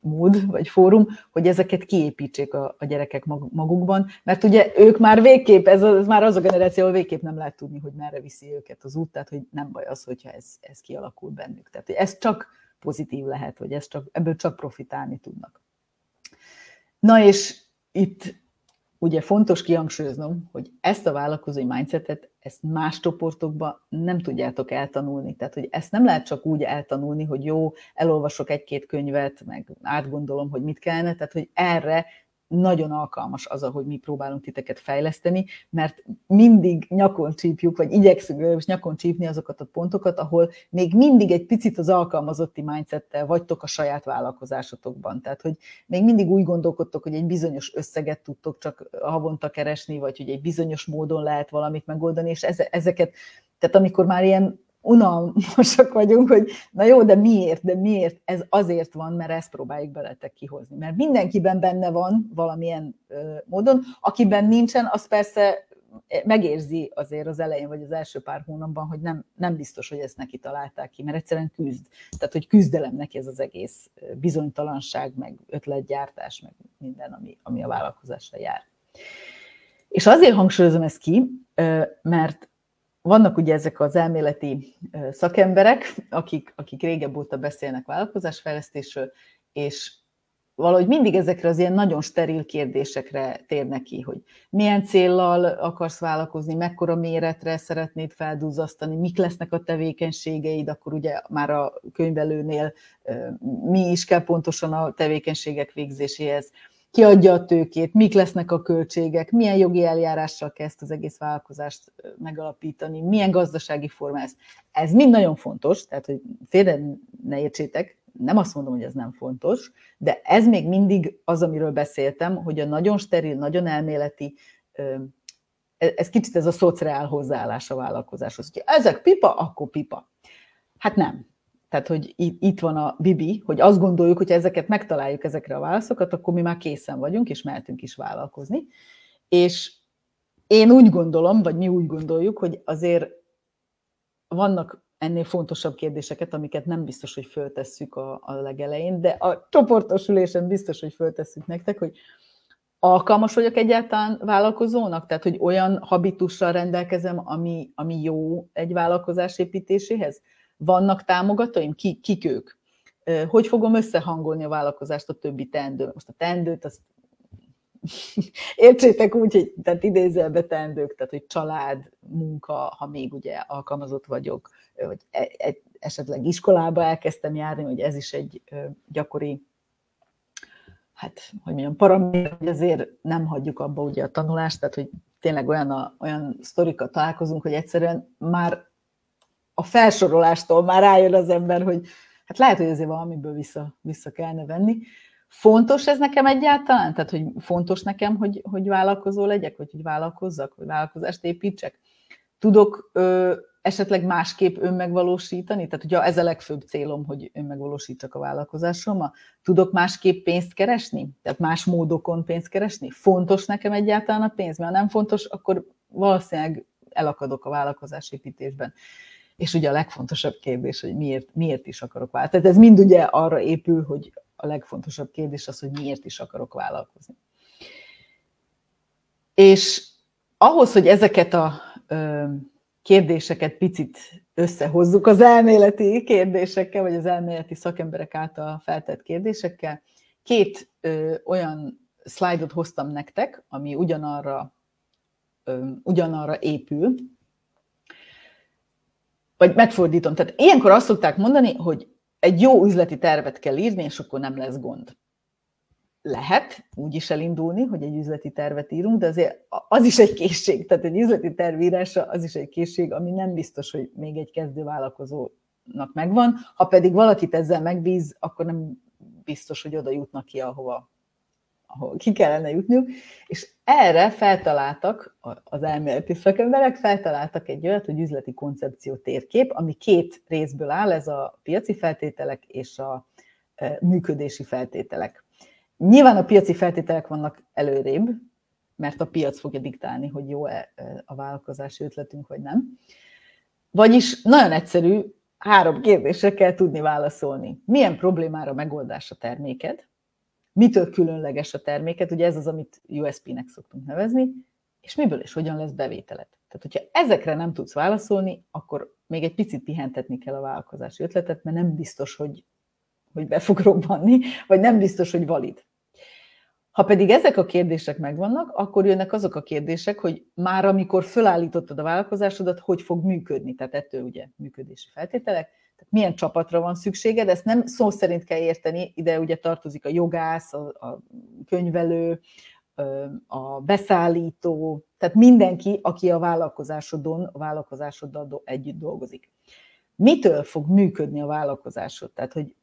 mód vagy fórum, hogy ezeket kiépítsék a, a gyerekek magukban, mert ugye ők már végképp, ez, ez már az a generáció, ahol végképp nem lehet tudni, hogy merre viszi őket az út, tehát hogy nem baj az, hogyha ez, ez kialakul bennük. Tehát hogy ez csak pozitív lehet, hogy ez csak, ebből csak profitálni tudnak. Na és itt ugye fontos kihangsúlyoznom, hogy ezt a vállalkozói mindsetet, ezt más csoportokban nem tudjátok eltanulni. Tehát, hogy ezt nem lehet csak úgy eltanulni, hogy jó, elolvasok egy-két könyvet, meg átgondolom, hogy mit kellene, tehát, hogy erre nagyon alkalmas az, ahogy mi próbálunk titeket fejleszteni, mert mindig nyakon csípjuk, vagy igyekszünk és nyakon csípni azokat a pontokat, ahol még mindig egy picit az alkalmazotti mindsettel vagytok a saját vállalkozásotokban. Tehát, hogy még mindig úgy gondolkodtok, hogy egy bizonyos összeget tudtok csak havonta keresni, vagy hogy egy bizonyos módon lehet valamit megoldani, és ezeket, tehát amikor már ilyen unalmasak vagyunk, hogy na jó, de miért, de miért? Ez azért van, mert ezt próbáljuk beletek kihozni. Mert mindenkiben benne van valamilyen ö, módon, akiben nincsen, az persze megérzi azért az elején, vagy az első pár hónapban, hogy nem, nem biztos, hogy ezt neki találták ki, mert egyszerűen küzd. Tehát, hogy küzdelem neki ez az egész bizonytalanság, meg ötletgyártás, meg minden, ami, ami a vállalkozásra jár. És azért hangsúlyozom ezt ki, mert vannak ugye ezek az elméleti szakemberek, akik, akik régebb óta beszélnek vállalkozásfejlesztésről, és valahogy mindig ezekre az ilyen nagyon steril kérdésekre térnek ki, hogy milyen céllal akarsz vállalkozni, mekkora méretre szeretnéd feldúzasztani, mik lesznek a tevékenységeid, akkor ugye már a könyvelőnél mi is kell pontosan a tevékenységek végzéséhez, ki adja a tőkét, mik lesznek a költségek, milyen jogi eljárással kell ezt az egész vállalkozást megalapítani, milyen gazdasági forma ez. Ez mind nagyon fontos, tehát hogy félre ne értsétek, nem azt mondom, hogy ez nem fontos, de ez még mindig az, amiről beszéltem, hogy a nagyon steril, nagyon elméleti, e, ez kicsit ez a szociál hozzáállás a vállalkozáshoz. Hogy ezek pipa, akkor pipa. Hát nem. Tehát, hogy itt van a bibi, hogy azt gondoljuk, hogy ezeket megtaláljuk ezekre a válaszokat, akkor mi már készen vagyunk, és mehetünk is vállalkozni. És én úgy gondolom, vagy mi úgy gondoljuk, hogy azért vannak ennél fontosabb kérdéseket, amiket nem biztos, hogy föltesszük a, a legelején, de a csoportosulésen biztos, hogy föltesszük nektek, hogy alkalmas vagyok egyáltalán vállalkozónak? Tehát, hogy olyan habitussal rendelkezem, ami, ami jó egy vállalkozás építéséhez? Vannak támogatóim? Ki, kik ők? Hogy fogom összehangolni a vállalkozást a többi teendő? Most a teendőt azt Értsétek úgy, hogy tehát idézelbe teendők, tehát hogy család, munka, ha még ugye alkalmazott vagyok, vagy e, e, esetleg iskolába elkezdtem járni, hogy ez is egy gyakori, hát, hogy mondjam, paraméter, hogy azért nem hagyjuk abba ugye a tanulást, tehát hogy tényleg olyan, a, olyan sztorikat találkozunk, hogy egyszerűen már a felsorolástól már rájön az ember, hogy hát lehet, hogy azért valamiből vissza, vissza kellene venni. Fontos ez nekem egyáltalán? Tehát, hogy fontos nekem, hogy, hogy vállalkozó legyek, vagy hogy vállalkozzak, vagy vállalkozást építsek? Tudok ö, esetleg másképp önmegvalósítani? Tehát ugye ez a legfőbb célom, hogy önmegvalósítsak a vállalkozásommal. Tudok másképp pénzt keresni? Tehát más módokon pénzt keresni? Fontos nekem egyáltalán a pénz? Mert ha nem fontos, akkor valószínűleg elakadok a vállalkozásépítésben. És ugye a legfontosabb kérdés, hogy miért, miért is akarok vállalkozni. Tehát ez mind ugye arra épül, hogy a legfontosabb kérdés az, hogy miért is akarok vállalkozni. És ahhoz, hogy ezeket a kérdéseket picit összehozzuk az elméleti kérdésekkel, vagy az elméleti szakemberek által feltett kérdésekkel, két ö, olyan szlájdot hoztam nektek, ami ugyanarra, ö, ugyanarra épül, vagy megfordítom. Tehát ilyenkor azt szokták mondani, hogy egy jó üzleti tervet kell írni, és akkor nem lesz gond. Lehet úgy is elindulni, hogy egy üzleti tervet írunk, de azért az is egy készség. Tehát egy üzleti tervírása az is egy készség, ami nem biztos, hogy még egy kezdő vállalkozónak megvan. Ha pedig valakit ezzel megbíz, akkor nem biztos, hogy oda jutnak ki, ahova ahol ki kellene jutniuk, és erre feltaláltak az elméleti szakemberek, feltaláltak egy olyat, hogy üzleti koncepció térkép, ami két részből áll, ez a piaci feltételek és a e, működési feltételek. Nyilván a piaci feltételek vannak előrébb, mert a piac fogja diktálni, hogy jó-e e, a vállalkozási ötletünk, vagy nem. Vagyis nagyon egyszerű, három kérdésre kell tudni válaszolni. Milyen problémára megoldás a terméked? Mitől különleges a terméket, ugye ez az, amit USP-nek szoktunk nevezni, és miből és hogyan lesz bevételed. Tehát, hogyha ezekre nem tudsz válaszolni, akkor még egy picit pihentetni kell a vállalkozási ötletet, mert nem biztos, hogy, hogy be fog robbanni, vagy nem biztos, hogy valid. Ha pedig ezek a kérdések megvannak, akkor jönnek azok a kérdések, hogy már amikor fölállítottad a vállalkozásodat, hogy fog működni. Tehát ettől ugye működési feltételek, tehát milyen csapatra van szükséged, ezt nem szó szerint kell érteni, ide ugye tartozik a jogász, a, a könyvelő, a beszállító, tehát mindenki, aki a vállalkozásodon, a vállalkozásoddal együtt dolgozik. Mitől fog működni a vállalkozásod? Tehát, hogy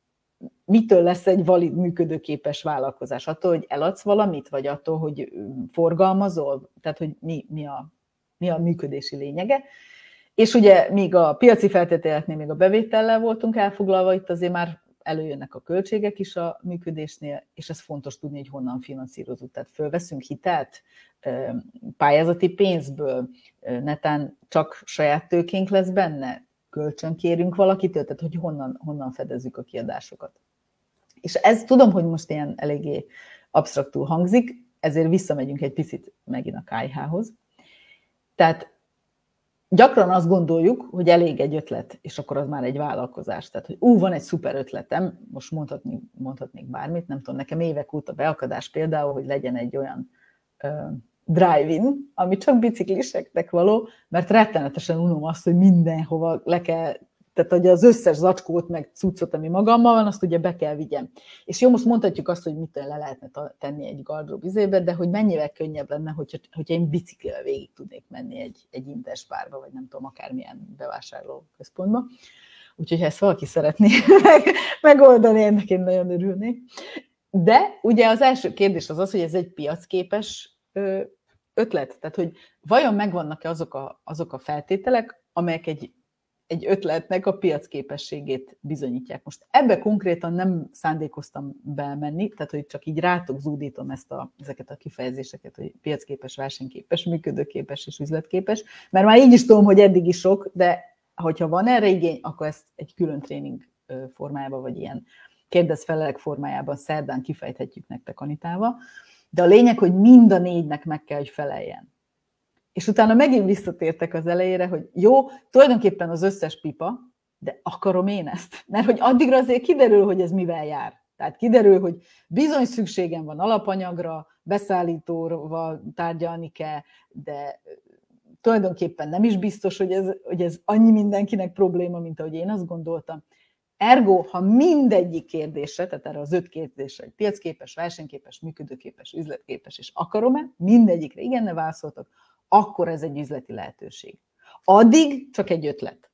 mitől lesz egy valid, működőképes vállalkozás? Attól, hogy eladsz valamit, vagy attól, hogy forgalmazol? Tehát, hogy mi, mi, a, mi a működési lényege? És ugye míg a piaci feltételeknél még a bevétellel voltunk elfoglalva, itt azért már előjönnek a költségek is a működésnél, és ez fontos tudni, hogy honnan finanszírozunk. Tehát fölveszünk hitelt, pályázati pénzből, netán csak saját tőkénk lesz benne, kölcsön kérünk valakitől, tehát hogy honnan, honnan fedezzük a kiadásokat. És ez tudom, hogy most ilyen eléggé absztraktul hangzik, ezért visszamegyünk egy picit megint a KH-hoz. Tehát gyakran azt gondoljuk, hogy elég egy ötlet, és akkor az már egy vállalkozás. Tehát, hogy ú, van egy szuper ötletem, most mondhatni, mondhatnék bármit, nem tudom, nekem évek óta beakadás például, hogy legyen egy olyan uh, drive-in, ami csak bicikliseknek való, mert rettenetesen unom azt, hogy mindenhova le kell tehát hogy az összes zacskót, meg cuccot, ami magammal van, azt ugye be kell vigyem. És jó, most mondhatjuk azt, hogy mit le lehetne tenni egy gardrób izébe, de hogy mennyivel könnyebb lenne, hogyha, hogyha én biciklivel végig tudnék menni egy, egy interspárba, vagy nem tudom, akármilyen bevásárló központba. Úgyhogy ha ezt valaki szeretné meg, megoldani, ennek én nagyon örülnék. De ugye az első kérdés az az, hogy ez egy piacképes ötlet. Tehát, hogy vajon megvannak-e azok a, azok a feltételek, amelyek egy egy ötletnek a piacképességét bizonyítják. Most ebbe konkrétan nem szándékoztam bemenni, tehát hogy csak így rátok zúdítom ezt a, ezeket a kifejezéseket, hogy piacképes, versenyképes, működőképes és üzletképes, mert már így is tudom, hogy eddig is sok, de hogyha van erre igény, akkor ezt egy külön tréning formájában, vagy ilyen kérdez-felelek formájában szerdán kifejthetjük nektek Anitával. De a lényeg, hogy mind a négynek meg kell, hogy feleljen. És utána megint visszatértek az elejére, hogy jó, tulajdonképpen az összes pipa, de akarom én ezt? Mert hogy addigra azért kiderül, hogy ez mivel jár. Tehát kiderül, hogy bizony szükségem van alapanyagra, beszállítóval tárgyalni kell, de tulajdonképpen nem is biztos, hogy ez, hogy ez annyi mindenkinek probléma, mint ahogy én azt gondoltam. Ergo, ha mindegyik kérdése, tehát erre az öt kérdésre, hogy piacképes, versenyképes, működőképes, üzletképes, és akarom-e, mindegyikre igen, ne válaszoltak, akkor ez egy üzleti lehetőség. Addig csak egy ötlet.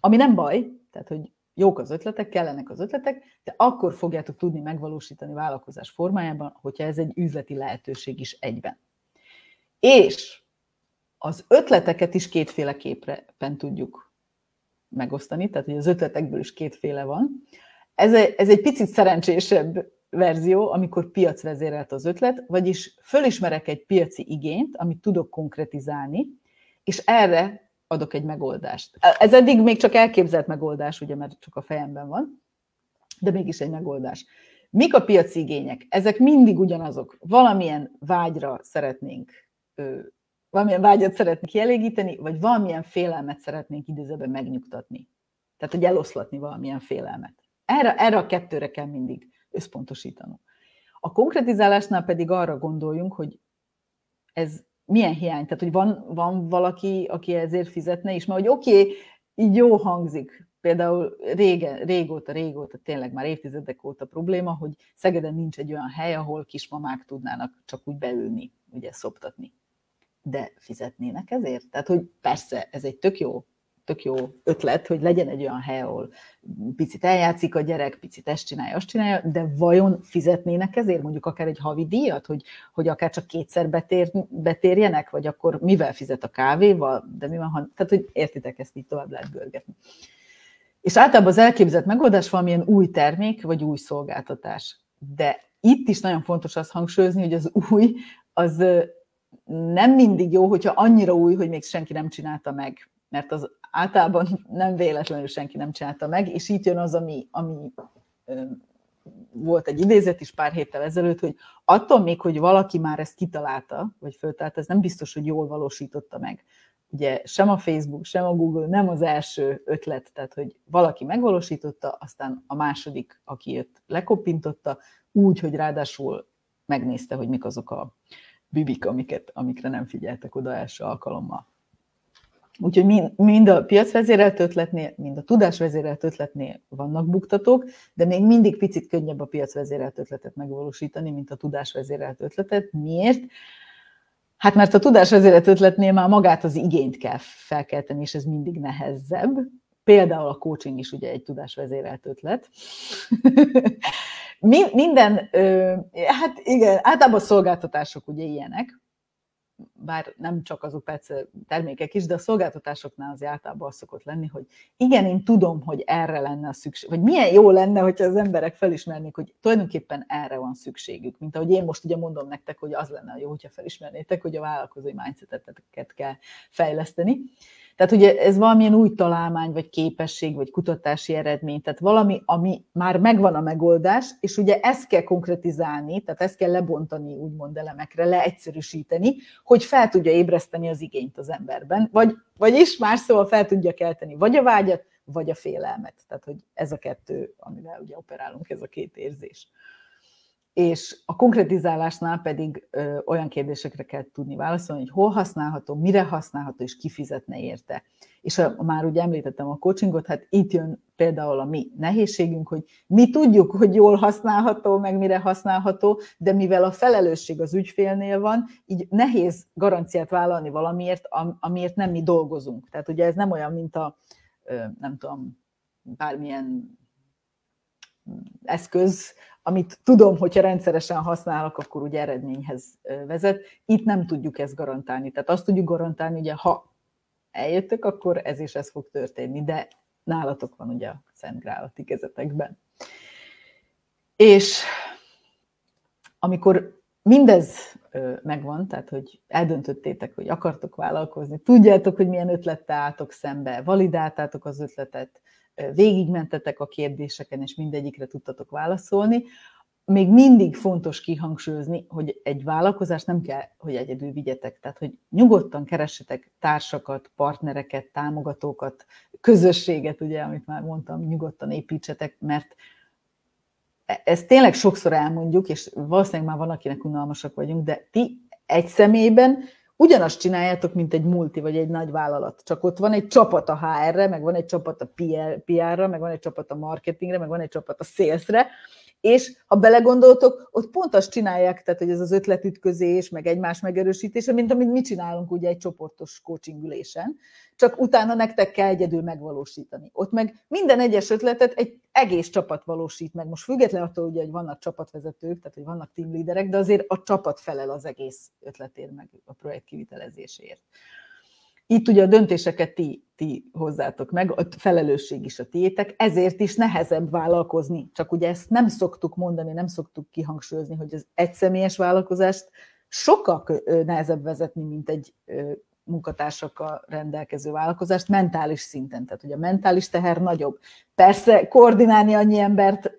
Ami nem baj, tehát hogy jók az ötletek, kellenek az ötletek, de akkor fogjátok tudni megvalósítani vállalkozás formájában, hogyha ez egy üzleti lehetőség is egyben. És az ötleteket is kétféleképpen tudjuk megosztani, tehát hogy az ötletekből is kétféle van. Ez ez egy picit szerencsésebb verzió, amikor piacvezérelt az ötlet, vagyis fölismerek egy piaci igényt, amit tudok konkretizálni, és erre adok egy megoldást. Ez eddig még csak elképzelt megoldás, ugye, mert csak a fejemben van, de mégis egy megoldás. Mik a piaci igények? Ezek mindig ugyanazok. Valamilyen vágyra szeretnénk, valamilyen vágyat szeretnénk kielégíteni, vagy valamilyen félelmet szeretnénk időzőben megnyugtatni. Tehát, hogy eloszlatni valamilyen félelmet. Erre, erre a kettőre kell mindig összpontosítanunk. A konkretizálásnál pedig arra gondoljunk, hogy ez milyen hiány, tehát hogy van, van valaki, aki ezért fizetne is, mert hogy oké, okay, így jó hangzik, például régen, régóta, régóta, tényleg már évtizedek óta probléma, hogy Szegeden nincs egy olyan hely, ahol kismamák tudnának csak úgy beülni, ugye szoptatni. De fizetnének ezért? Tehát, hogy persze, ez egy tök jó tök jó ötlet, hogy legyen egy olyan hely, ahol picit eljátszik a gyerek, picit ezt csinálja, azt csinálja, de vajon fizetnének ezért mondjuk akár egy havi díjat, hogy, hogy akár csak kétszer betér, betérjenek, vagy akkor mivel fizet a kávéval, de mi van, ha, tehát hogy értitek, ezt így tovább lehet görgetni. És általában az elképzelt megoldás valamilyen új termék, vagy új szolgáltatás. De itt is nagyon fontos azt hangsúlyozni, hogy az új, az nem mindig jó, hogyha annyira új, hogy még senki nem csinálta meg. Mert az általában nem véletlenül senki nem csinálta meg, és itt jön az, ami, ami volt egy idézet is pár héttel ezelőtt, hogy attól még, hogy valaki már ezt kitalálta, vagy föltállt, ez nem biztos, hogy jól valósította meg. Ugye sem a Facebook, sem a Google nem az első ötlet, tehát hogy valaki megvalósította, aztán a második, aki jött, lekopintotta, úgy, hogy ráadásul megnézte, hogy mik azok a bibik, amiket, amikre nem figyeltek oda első alkalommal. Úgyhogy mind a piacvezérelt ötletnél, mind a tudásvezérelt ötletnél vannak buktatók, de még mindig picit könnyebb a piacvezérelt ötletet megvalósítani, mint a tudásvezérelt ötletet. Miért? Hát mert a tudásvezérelt ötletnél már magát az igényt kell felkelteni, és ez mindig nehezebb. Például a coaching is ugye egy tudásvezérelt ötlet. Minden, hát igen, általában a szolgáltatások ugye ilyenek, bár nem csak azok persze termékek is, de a szolgáltatásoknál az általában az szokott lenni, hogy igen, én tudom, hogy erre lenne a szükség, vagy milyen jó lenne, hogyha az emberek felismernék, hogy tulajdonképpen erre van szükségük. Mint ahogy én most ugye mondom nektek, hogy az lenne jó, hogyha felismernétek, hogy a vállalkozói mindseteteket kell fejleszteni. Tehát ugye ez valamilyen új találmány, vagy képesség, vagy kutatási eredmény, tehát valami, ami már megvan a megoldás, és ugye ezt kell konkretizálni, tehát ezt kell lebontani úgymond elemekre, leegyszerűsíteni, hogy fel tudja ébreszteni az igényt az emberben, vagy, vagyis más szóval fel tudja kelteni vagy a vágyat, vagy a félelmet. Tehát, hogy ez a kettő, amivel ugye operálunk, ez a két érzés és a konkretizálásnál pedig ö, olyan kérdésekre kell tudni válaszolni, hogy hol használható, mire használható, és kifizetne érte. És a, már ugye említettem a coachingot, hát itt jön például a mi nehézségünk, hogy mi tudjuk, hogy jól használható, meg mire használható, de mivel a felelősség az ügyfélnél van, így nehéz garanciát vállalni valamiért, amiért nem mi dolgozunk. Tehát ugye ez nem olyan, mint a, nem tudom, bármilyen eszköz, amit tudom, hogyha rendszeresen használok, akkor ugye eredményhez vezet. Itt nem tudjuk ezt garantálni. Tehát azt tudjuk garantálni, hogy ha eljöttök, akkor ez és ez fog történni, de nálatok van ugye a Szent Grál a ti kezetekben. És amikor mindez megvan, tehát hogy eldöntöttétek, hogy akartok vállalkozni, tudjátok, hogy milyen ötlettel álltok szembe, validáltátok az ötletet, végigmentetek a kérdéseken, és mindegyikre tudtatok válaszolni. Még mindig fontos kihangsúlyozni, hogy egy vállalkozást nem kell, hogy egyedül vigyetek. Tehát, hogy nyugodtan keressetek társakat, partnereket, támogatókat, közösséget, ugye, amit már mondtam, nyugodtan építsetek, mert e-, ezt tényleg sokszor elmondjuk, és valószínűleg már van, akinek unalmasak vagyunk, de ti egy személyben ugyanazt csináljátok, mint egy multi vagy egy nagy vállalat, csak ott van egy csapat a HR-re, meg van egy csapat a PR-ra, meg van egy csapat a marketingre, meg van egy csapat a salesre, és ha belegondoltok, ott pont azt csinálják, tehát hogy ez az ötletütközés, meg egymás megerősítése, mint amit mi csinálunk ugye egy csoportos coaching ülésen, csak utána nektek kell egyedül megvalósítani. Ott meg minden egyes ötletet egy egész csapat valósít meg. Most független attól, ugye, hogy vannak csapatvezetők, tehát hogy vannak teamleaderek, de azért a csapat felel az egész ötletért, meg a projekt kivitelezéséért. Itt ugye a döntéseket ti, ti hozzátok meg, a felelősség is a tiétek, ezért is nehezebb vállalkozni. Csak ugye ezt nem szoktuk mondani, nem szoktuk kihangsúlyozni, hogy az egyszemélyes vállalkozást sokkal nehezebb vezetni, mint egy munkatársakkal rendelkező vállalkozást mentális szinten. Tehát, hogy a mentális teher nagyobb. Persze koordinálni annyi embert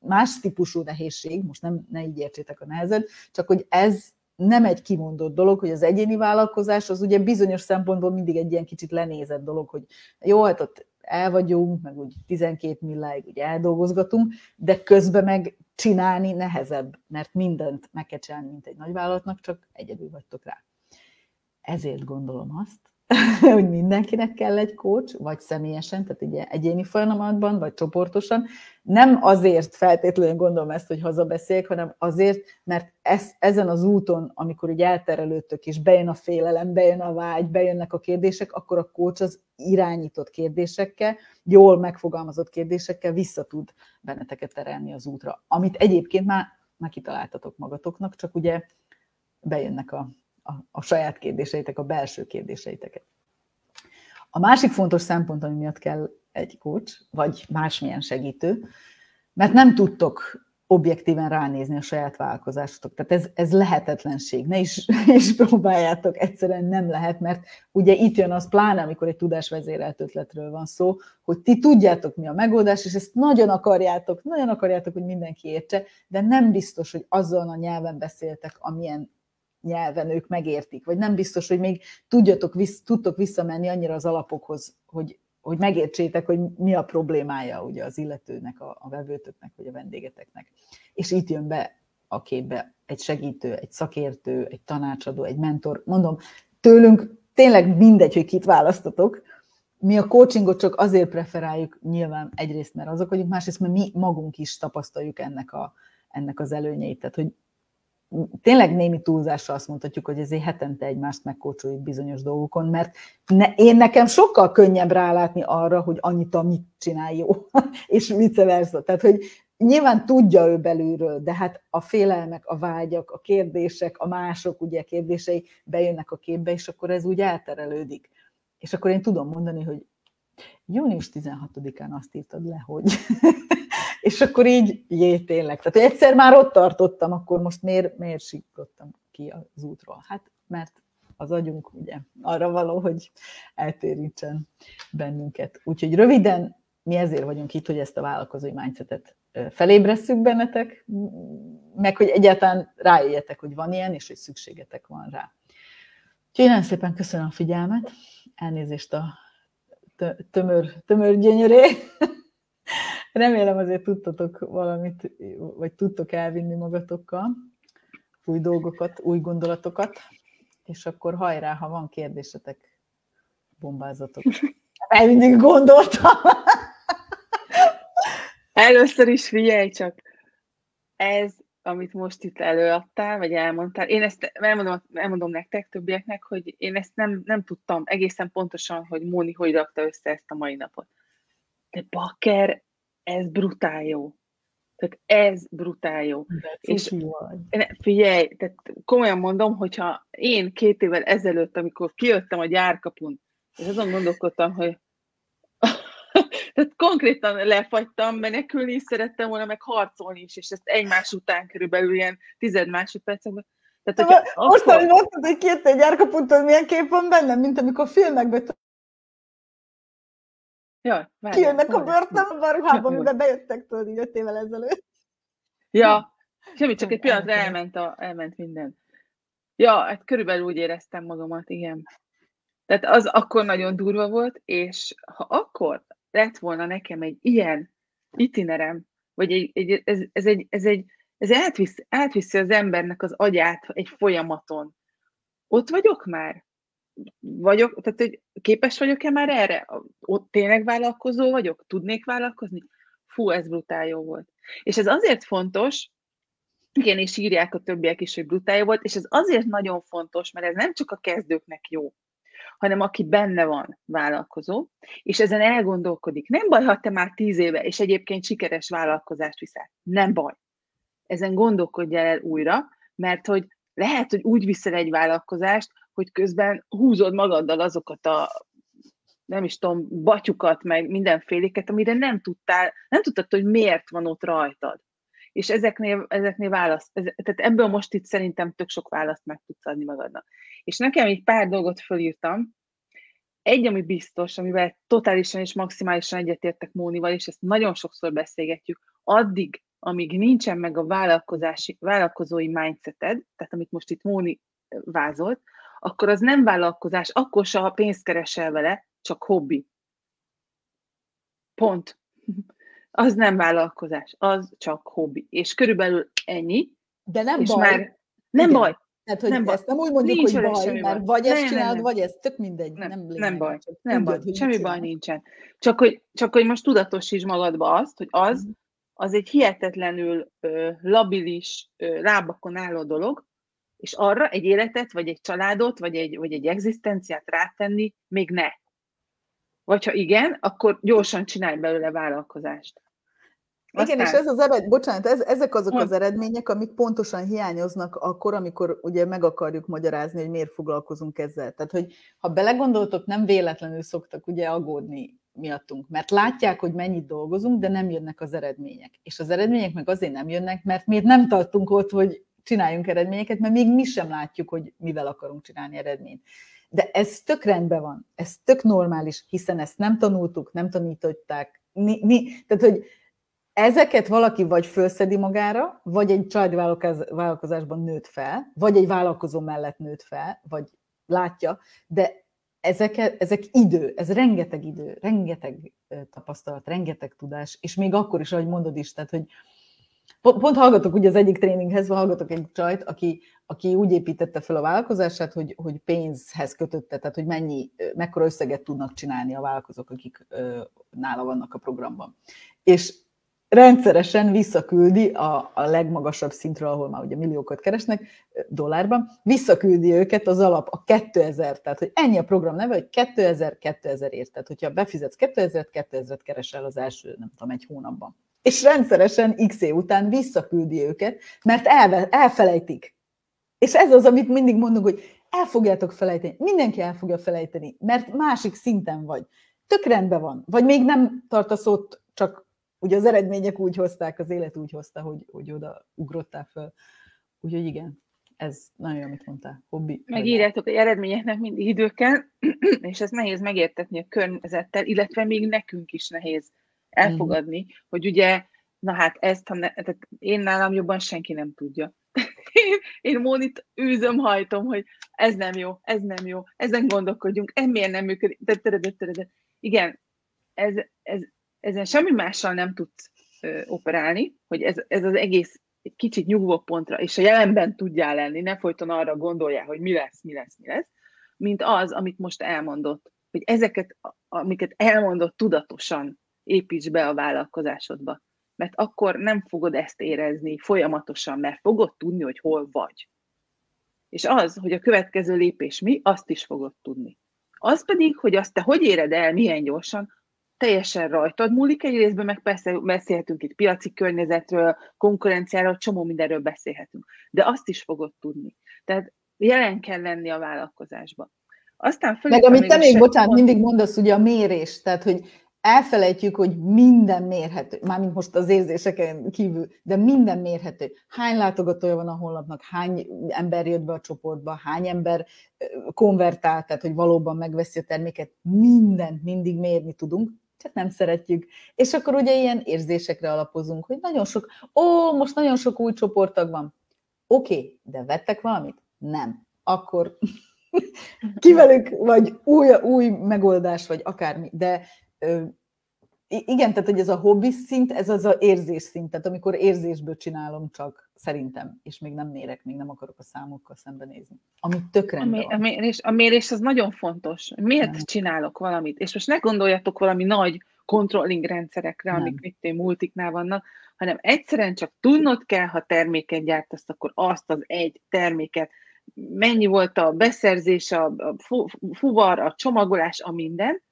más típusú nehézség, most nem, ne így értsétek a nehezet, csak hogy ez nem egy kimondott dolog, hogy az egyéni vállalkozás az ugye bizonyos szempontból mindig egy ilyen kicsit lenézett dolog, hogy jó, hát ott el vagyunk, meg úgy 12 milláig úgy eldolgozgatunk, de közben meg csinálni nehezebb, mert mindent meg kell csinálni, mint egy nagyvállalatnak, csak egyedül vagytok rá. Ezért gondolom azt, hogy mindenkinek kell egy coach, vagy személyesen, tehát ugye egyéni folyamatban, vagy csoportosan. Nem azért feltétlenül gondolom ezt, hogy hazabeszéljek, hanem azért, mert ez, ezen az úton, amikor így elterelődtök, és bejön a félelem, bejön a vágy, bejönnek a kérdések, akkor a coach az irányított kérdésekkel, jól megfogalmazott kérdésekkel vissza tud benneteket terelni az útra, amit egyébként már, már kitaláltatok magatoknak, csak ugye bejönnek a a, a saját kérdéseitek, a belső kérdéseiteket. A másik fontos szempont, ami miatt kell egy coach, vagy másmilyen segítő, mert nem tudtok objektíven ránézni a saját vállalkozásotok. Tehát ez, ez lehetetlenség. Ne is, is próbáljátok, egyszerűen nem lehet, mert ugye itt jön az pláne, amikor egy tudásvezérelt ötletről van szó, hogy ti tudjátok, mi a megoldás, és ezt nagyon akarjátok, nagyon akarjátok, hogy mindenki értse, de nem biztos, hogy azon a nyelven beszéltek, amilyen nyelven ők megértik, vagy nem biztos, hogy még tudjatok, visz, tudtok visszamenni annyira az alapokhoz, hogy, hogy megértsétek, hogy mi a problémája ugye az illetőnek, a, a vevőtöknek, vagy a vendégeteknek. És itt jön be a képbe egy segítő, egy szakértő, egy tanácsadó, egy mentor. Mondom, tőlünk tényleg mindegy, hogy kit választatok, mi a coachingot csak azért preferáljuk nyilván egyrészt, mert azok vagyunk, másrészt, mert mi magunk is tapasztaljuk ennek, a, ennek az előnyeit. Tehát, hogy tényleg némi túlzással azt mondhatjuk, hogy ezért hetente egymást megkócsoljuk bizonyos dolgokon, mert ne, én nekem sokkal könnyebb rálátni arra, hogy annyit, amit csinál jó, és vice versa. Tehát, hogy nyilván tudja ő belülről, de hát a félelmek, a vágyak, a kérdések, a mások ugye kérdései bejönnek a képbe, és akkor ez úgy elterelődik. És akkor én tudom mondani, hogy június 16-án azt írtad le, hogy... és akkor így, jé, tényleg. Tehát egyszer már ott tartottam, akkor most miért, miért siklottam ki az útról? Hát, mert az agyunk ugye arra való, hogy eltérítsen bennünket. Úgyhogy röviden, mi ezért vagyunk itt, hogy ezt a vállalkozói mindsetet felébresszük bennetek, meg hogy egyáltalán rájöjjetek, hogy van ilyen, és hogy szükségetek van rá. Úgyhogy nagyon szépen köszönöm a figyelmet, elnézést a tömör, tömör gyönyöré. Remélem azért tudtatok valamit, vagy tudtok elvinni magatokkal új dolgokat, új gondolatokat, és akkor hajrá, ha van kérdésetek, bombázatok. El mindig gondoltam. Először is figyelj csak, ez, amit most itt előadtál, vagy elmondtál, én ezt elmondom, elmondom nektek, többieknek, hogy én ezt nem, nem tudtam egészen pontosan, hogy Móni hogy rakta össze ezt a mai napot. De bakker, ez brutál jó. Tehát ez brutál jó. De és figyelj, tehát komolyan mondom, hogyha én két évvel ezelőtt, amikor kijöttem a gyárkapun, és azon gondolkodtam, hogy tehát konkrétan lefagytam, menekülni is szerettem volna, meg harcolni is, és ezt egymás után körülbelül ilyen tized másodpercekben. Tehát, hogyha Most, akkor... hogy mondtad, hogy kijött egy gyárkapuntól, milyen kép van bennem, mint amikor filmekben Ja, Kijönnek a börtönbe a ruhában, amiben bejöttek tudod így öt évvel ezelőtt. Ja, semmi, csak egy pillanatra elment, a, elment minden. Ja, hát körülbelül úgy éreztem magamat, igen. Tehát az akkor nagyon durva volt, és ha akkor lett volna nekem egy ilyen itinerem, vagy egy, egy, ez, ez, egy, ez, egy, ez átvisz, átviszi az embernek az agyát egy folyamaton. Ott vagyok már? Vagyok, tehát hogy képes vagyok-e már erre? Ott tényleg vállalkozó vagyok? Tudnék vállalkozni? Fú, ez brutál jó volt. És ez azért fontos, igen, és írják a többiek is, hogy brutál jó volt, és ez azért nagyon fontos, mert ez nem csak a kezdőknek jó, hanem aki benne van vállalkozó, és ezen elgondolkodik. Nem baj, ha te már tíz éve, és egyébként sikeres vállalkozást viszel. Nem baj. Ezen gondolkodj el újra, mert hogy lehet, hogy úgy viszel egy vállalkozást, hogy közben húzod magaddal azokat a nem is tudom, batyukat, meg mindenféléket, amire nem tudtál, nem tudtad, hogy miért van ott rajtad. És ezeknél, ezeknél választ, ez, tehát ebből most itt szerintem tök sok választ meg tudsz adni magadnak. És nekem egy pár dolgot fölírtam. Egy, ami biztos, amivel totálisan és maximálisan egyetértek Mónival, és ezt nagyon sokszor beszélgetjük, addig, amíg nincsen meg a vállalkozási, vállalkozói mindseted, tehát amit most itt Móni vázolt, akkor az nem vállalkozás, akkor se, ha pénzt keresel vele, csak hobbi. Pont. Az nem vállalkozás, az csak hobbi. És körülbelül ennyi. De nem baj. Már nem Igen. baj. Tehát, hogy nem ezt nem úgy mondjuk, Nincs hogy baj, mert baj. vagy ezt nem, csinálod, nem, vagy ez tök mindegy. Nem, nem, nem baj, nem baj, semmi baj nincsen. Csak hogy, csak hogy most tudatosíts magadba azt, hogy az, mhm. az egy hihetetlenül ö, labilis, ö, lábakon álló dolog, és arra egy életet, vagy egy családot, vagy egy, vagy egy egzisztenciát rátenni még ne. Vagy ha igen, akkor gyorsan csinálj belőle vállalkozást. Aztán... Igen, és ez az ered, bocsánat, ez, ezek azok az eredmények, amik pontosan hiányoznak akkor, amikor ugye meg akarjuk magyarázni, hogy miért foglalkozunk ezzel. Tehát, hogy ha belegondoltok, nem véletlenül szoktak ugye aggódni miattunk, mert látják, hogy mennyit dolgozunk, de nem jönnek az eredmények. És az eredmények meg azért nem jönnek, mert miért nem tartunk ott, hogy csináljunk eredményeket, mert még mi sem látjuk, hogy mivel akarunk csinálni eredményt. De ez tök rendben van, ez tök normális, hiszen ezt nem tanultuk, nem tanították. Ni, ni, tehát, hogy ezeket valaki vagy fölszedi magára, vagy egy családi vállalkozásban nőtt fel, vagy egy vállalkozó mellett nőtt fel, vagy látja, de ezek, ezek idő, ez rengeteg idő, rengeteg tapasztalat, rengeteg tudás, és még akkor is, ahogy mondod is, tehát, hogy Pont, hallgatok ugye az egyik tréninghez, hallgatok egy csajt, aki, aki úgy építette fel a vállalkozását, hogy, hogy pénzhez kötötte, tehát hogy mennyi, mekkora összeget tudnak csinálni a vállalkozók, akik ö, nála vannak a programban. És rendszeresen visszaküldi a, a legmagasabb szintről, ahol már ugye milliókat keresnek dollárban, visszaküldi őket az alap a 2000, tehát hogy ennyi a program neve, hogy 2000, 2000 ért. Tehát hogyha befizetsz 2000, 2000 keresel az első, nem tudom, egy hónapban és rendszeresen x év után visszaküldi őket, mert elve, elfelejtik. És ez az, amit mindig mondunk, hogy el fogjátok felejteni. Mindenki el fogja felejteni, mert másik szinten vagy. Tök rendben van. Vagy még nem tartasz ott, csak ugye az eredmények úgy hozták, az élet úgy hozta, hogy, hogy oda ugrottál föl. Úgyhogy igen, ez nagyon jó, amit mondtál. Hobbi. Megírjátok, hogy eredményeknek mindig idő kell, és ez nehéz megértetni a környezettel, illetve még nekünk is nehéz elfogadni, mm. hogy ugye, na hát ezt, ha ne, tehát én nálam jobban senki nem tudja. én, én Mónit űzöm, hajtom, hogy ez nem jó, ez nem jó, ezen gondolkodjunk, ez miért nem működik. De, de, de, de, de. Igen, ez, ez, ezen semmi mással nem tudsz ö, operálni, hogy ez, ez az egész egy kicsit nyugvó pontra, és a jelenben tudjál lenni, ne folyton arra gondoljál, hogy mi lesz, mi lesz, mi lesz, mint az, amit most elmondott. Hogy ezeket, amiket elmondott tudatosan építs be a vállalkozásodba. Mert akkor nem fogod ezt érezni folyamatosan, mert fogod tudni, hogy hol vagy. És az, hogy a következő lépés mi, azt is fogod tudni. Az pedig, hogy azt te hogy éred el, milyen gyorsan, teljesen rajtad múlik egy részben, meg persze beszélhetünk itt piaci környezetről, konkurenciáról, csomó mindenről beszélhetünk. De azt is fogod tudni. Tehát jelen kell lenni a vállalkozásban. Aztán meg amit te még, bocsánat, mindig mondasz, ugye a mérés, tehát hogy elfelejtjük, hogy minden mérhető, mármint most az érzéseken kívül, de minden mérhető. Hány látogatója van a honlapnak, hány ember jött be a csoportba, hány ember konvertált, tehát hogy valóban megveszi a terméket, mindent mindig mérni tudunk, csak nem szeretjük. És akkor ugye ilyen érzésekre alapozunk, hogy nagyon sok, ó, most nagyon sok új csoporttag van. Oké, okay, de vettek valamit? Nem. Akkor kivelük, vagy új, új megoldás, vagy akármi. De igen, tehát hogy ez a hobbi szint, ez az a érzés szint, tehát amikor érzésből csinálom csak, szerintem, és még nem mérek, még nem akarok a számokkal szembenézni. Ami tök a, mér, a, mérés, a mérés az nagyon fontos. Miért nem. csinálok valamit? És most ne gondoljatok valami nagy controlling rendszerekre, nem. amik itt multiknál vannak, hanem egyszerűen csak tudnod kell, ha terméket gyártasz, akkor azt az egy terméket, mennyi volt a beszerzés, a fuvar, a csomagolás, a minden,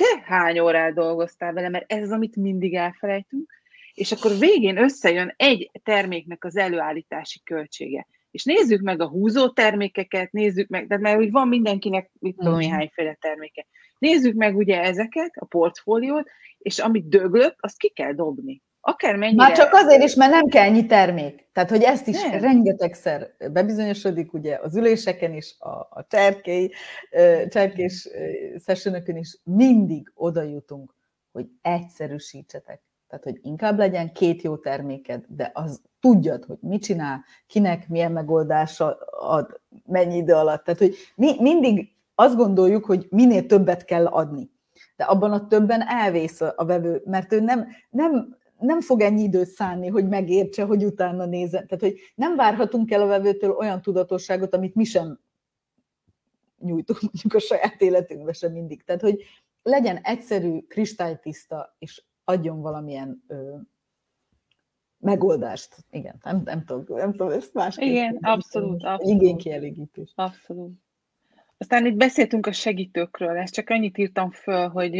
te hány órát dolgoztál vele, mert ez az, amit mindig elfelejtünk, és akkor végén összejön egy terméknek az előállítási költsége. És nézzük meg a húzó termékeket, nézzük meg, de mert úgy van mindenkinek, mit tudom, mm. hányféle terméke. Nézzük meg ugye ezeket, a portfóliót, és amit döglött, azt ki kell dobni. Akármennyire... Már csak azért is, mert nem kell ennyi termék. Tehát, hogy ezt is nem. rengetegszer bebizonyosodik, ugye az üléseken is, a, a cserkély, cserkés sessionökön is mindig oda jutunk, hogy egyszerűsítsetek. Tehát, hogy inkább legyen két jó terméked, de az tudjad, hogy mit csinál, kinek milyen megoldása ad, mennyi idő alatt. Tehát, hogy mi mindig azt gondoljuk, hogy minél többet kell adni. De abban a többen elvész a vevő, mert ő nem, nem nem fog ennyi időt szánni, hogy megértse, hogy utána nézzen. Tehát, hogy nem várhatunk el a vevőtől olyan tudatosságot, amit mi sem nyújtunk mondjuk a saját életünkbe sem mindig. Tehát, hogy legyen egyszerű, kristálytiszta, és adjon valamilyen ö, megoldást. Igen, nem, nem, tudom, nem tudom ezt másképp. Igen, abszolút. abszolút. Igénykielégítés. Abszolút. Aztán itt beszéltünk a segítőkről, ezt csak annyit írtam föl, hogy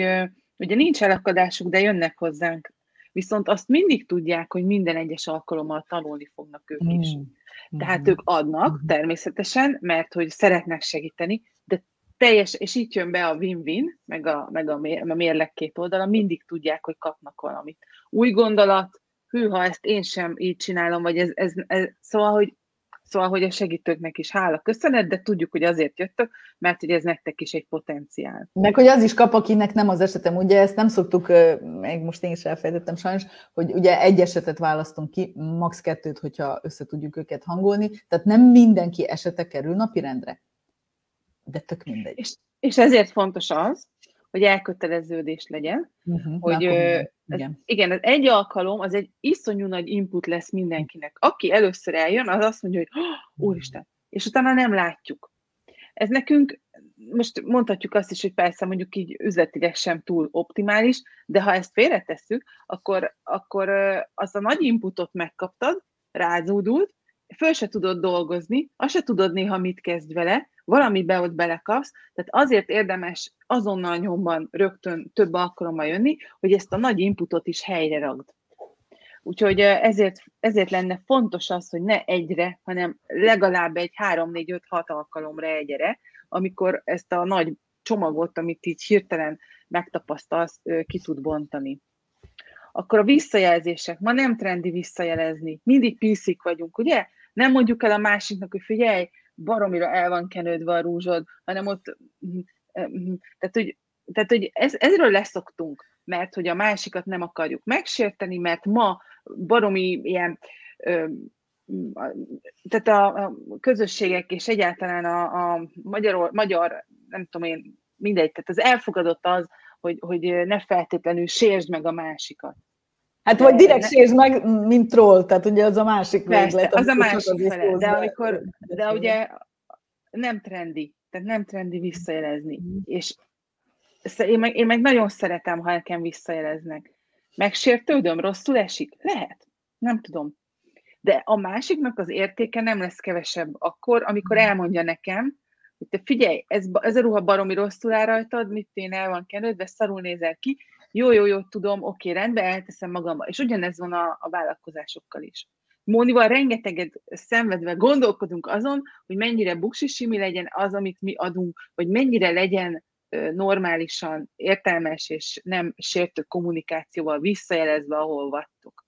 ugye nincs elakadásuk, de jönnek hozzánk viszont azt mindig tudják, hogy minden egyes alkalommal tanulni fognak ők is. Mm. Tehát ők adnak mm. természetesen, mert hogy szeretnek segíteni, de teljes, és itt jön be a win-win, meg a, meg a, mér, a mérleg két oldala, mindig tudják, hogy kapnak valamit. Új gondolat, hű, ha ezt én sem így csinálom, vagy ez, ez, ez szóval, hogy Szóval, hogy a segítőknek is hála köszönet, de tudjuk, hogy azért jöttök, mert hogy ez nektek is egy potenciál. Meg, hogy az is kap, akinek nem az esetem. Ugye ezt nem szoktuk, még most én is elfelejtettem sajnos, hogy ugye egy esetet választunk ki, max. kettőt, hogyha össze tudjuk őket hangolni. Tehát nem mindenki esete kerül napirendre. De tök mindegy. És, és ezért fontos az, hogy elköteleződés legyen, uh-huh, hogy ö, igen. Ez, igen, az egy alkalom, az egy iszonyú nagy input lesz mindenkinek. Aki először eljön, az azt mondja, hogy oh, úristen, és utána nem látjuk. Ez nekünk, most mondhatjuk azt is, hogy persze mondjuk így üzletileg sem túl optimális, de ha ezt félretesszük, akkor, akkor az a nagy inputot megkaptad, rázódult, föl se tudod dolgozni, azt se tudod néha mit kezd vele, valamibe ott belekapsz, tehát azért érdemes azonnal nyomban rögtön több alkalommal jönni, hogy ezt a nagy inputot is helyre ragd. Úgyhogy ezért, ezért lenne fontos az, hogy ne egyre, hanem legalább egy 3-4-5-6 alkalomra egyre, amikor ezt a nagy csomagot, amit így hirtelen megtapasztalsz, ki tud bontani. Akkor a visszajelzések, ma nem trendi visszajelezni, mindig piszik vagyunk, ugye? Nem mondjuk el a másiknak, hogy figyelj, baromira el van kenődve a rúzsod, hanem ott, tehát hogy, tehát, hogy ez, ezről leszoktunk, mert hogy a másikat nem akarjuk megsérteni, mert ma baromi ilyen, tehát a, közösségek és egyáltalán a, a magyar, magyar, nem tudom én, mindegy, tehát az elfogadott az, hogy, hogy ne feltétlenül sérsd meg a másikat. Hát vagy direkt sérsd meg, mint troll, tehát ugye az a másik véglet. az a másik fele, de amikor, de ugye nem trendi, tehát nem trendi visszajelezni. Mm. És én meg, én meg nagyon szeretem, ha nekem visszajeleznek. Megsértődöm, rosszul esik? Lehet. Nem tudom. De a másiknak az értéke nem lesz kevesebb akkor, amikor mm. elmondja nekem, hogy te figyelj, ez, ez a ruha baromi rosszul áll rajtad, mit én el van kenődve, szarul nézel ki, jó, jó, jó, tudom, oké, rendben, elteszem magamba. És ugyanez van a, a vállalkozásokkal is. Mónival rengeteget szenvedve gondolkodunk azon, hogy mennyire buksisimi legyen az, amit mi adunk, hogy mennyire legyen normálisan, értelmes és nem sértő kommunikációval visszajelezve, ahol vagytok.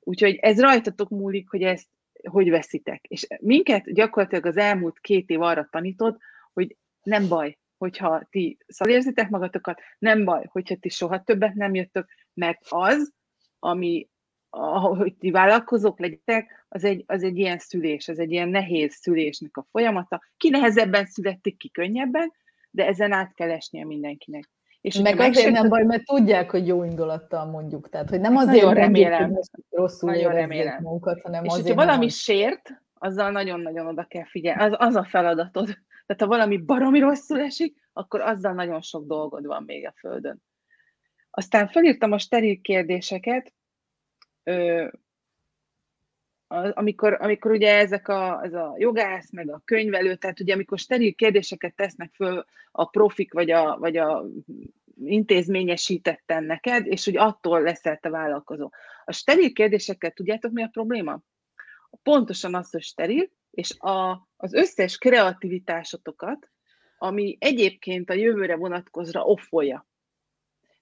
Úgyhogy ez rajtatok múlik, hogy ezt hogy veszitek. És minket gyakorlatilag az elmúlt két év arra tanított, hogy nem baj, hogyha ti szalérzitek magatokat, nem baj, hogyha ti soha többet nem jöttök, mert az, ami, ahogy ti vállalkozók legyetek, az egy, az egy ilyen szülés, az egy ilyen nehéz szülésnek a folyamata. Ki nehezebben születik, ki könnyebben, de ezen át kell esnie mindenkinek. És meg azért nem baj, mert tudják, hogy jó indulattal mondjuk. Tehát, hogy nem azért nagyon remélem, hogy rosszul nagyon remélem. munkat, hanem és azért, hogyha valami nem sért, azzal nagyon-nagyon oda kell figyelni. Az, az a feladatod. Tehát ha valami baromi rosszul esik, akkor azzal nagyon sok dolgod van még a Földön. Aztán felírtam a steril kérdéseket, ö, amikor, amikor ugye ezek a, ez a jogász, meg a könyvelő, tehát ugye amikor steril kérdéseket tesznek föl a profik, vagy a, vagy a intézményesítetten neked, és hogy attól leszel te vállalkozó. A steril kérdésekkel tudjátok, mi a probléma? Pontosan az, hogy steril, és a, az összes kreativitásotokat, ami egyébként a jövőre vonatkozra offolja.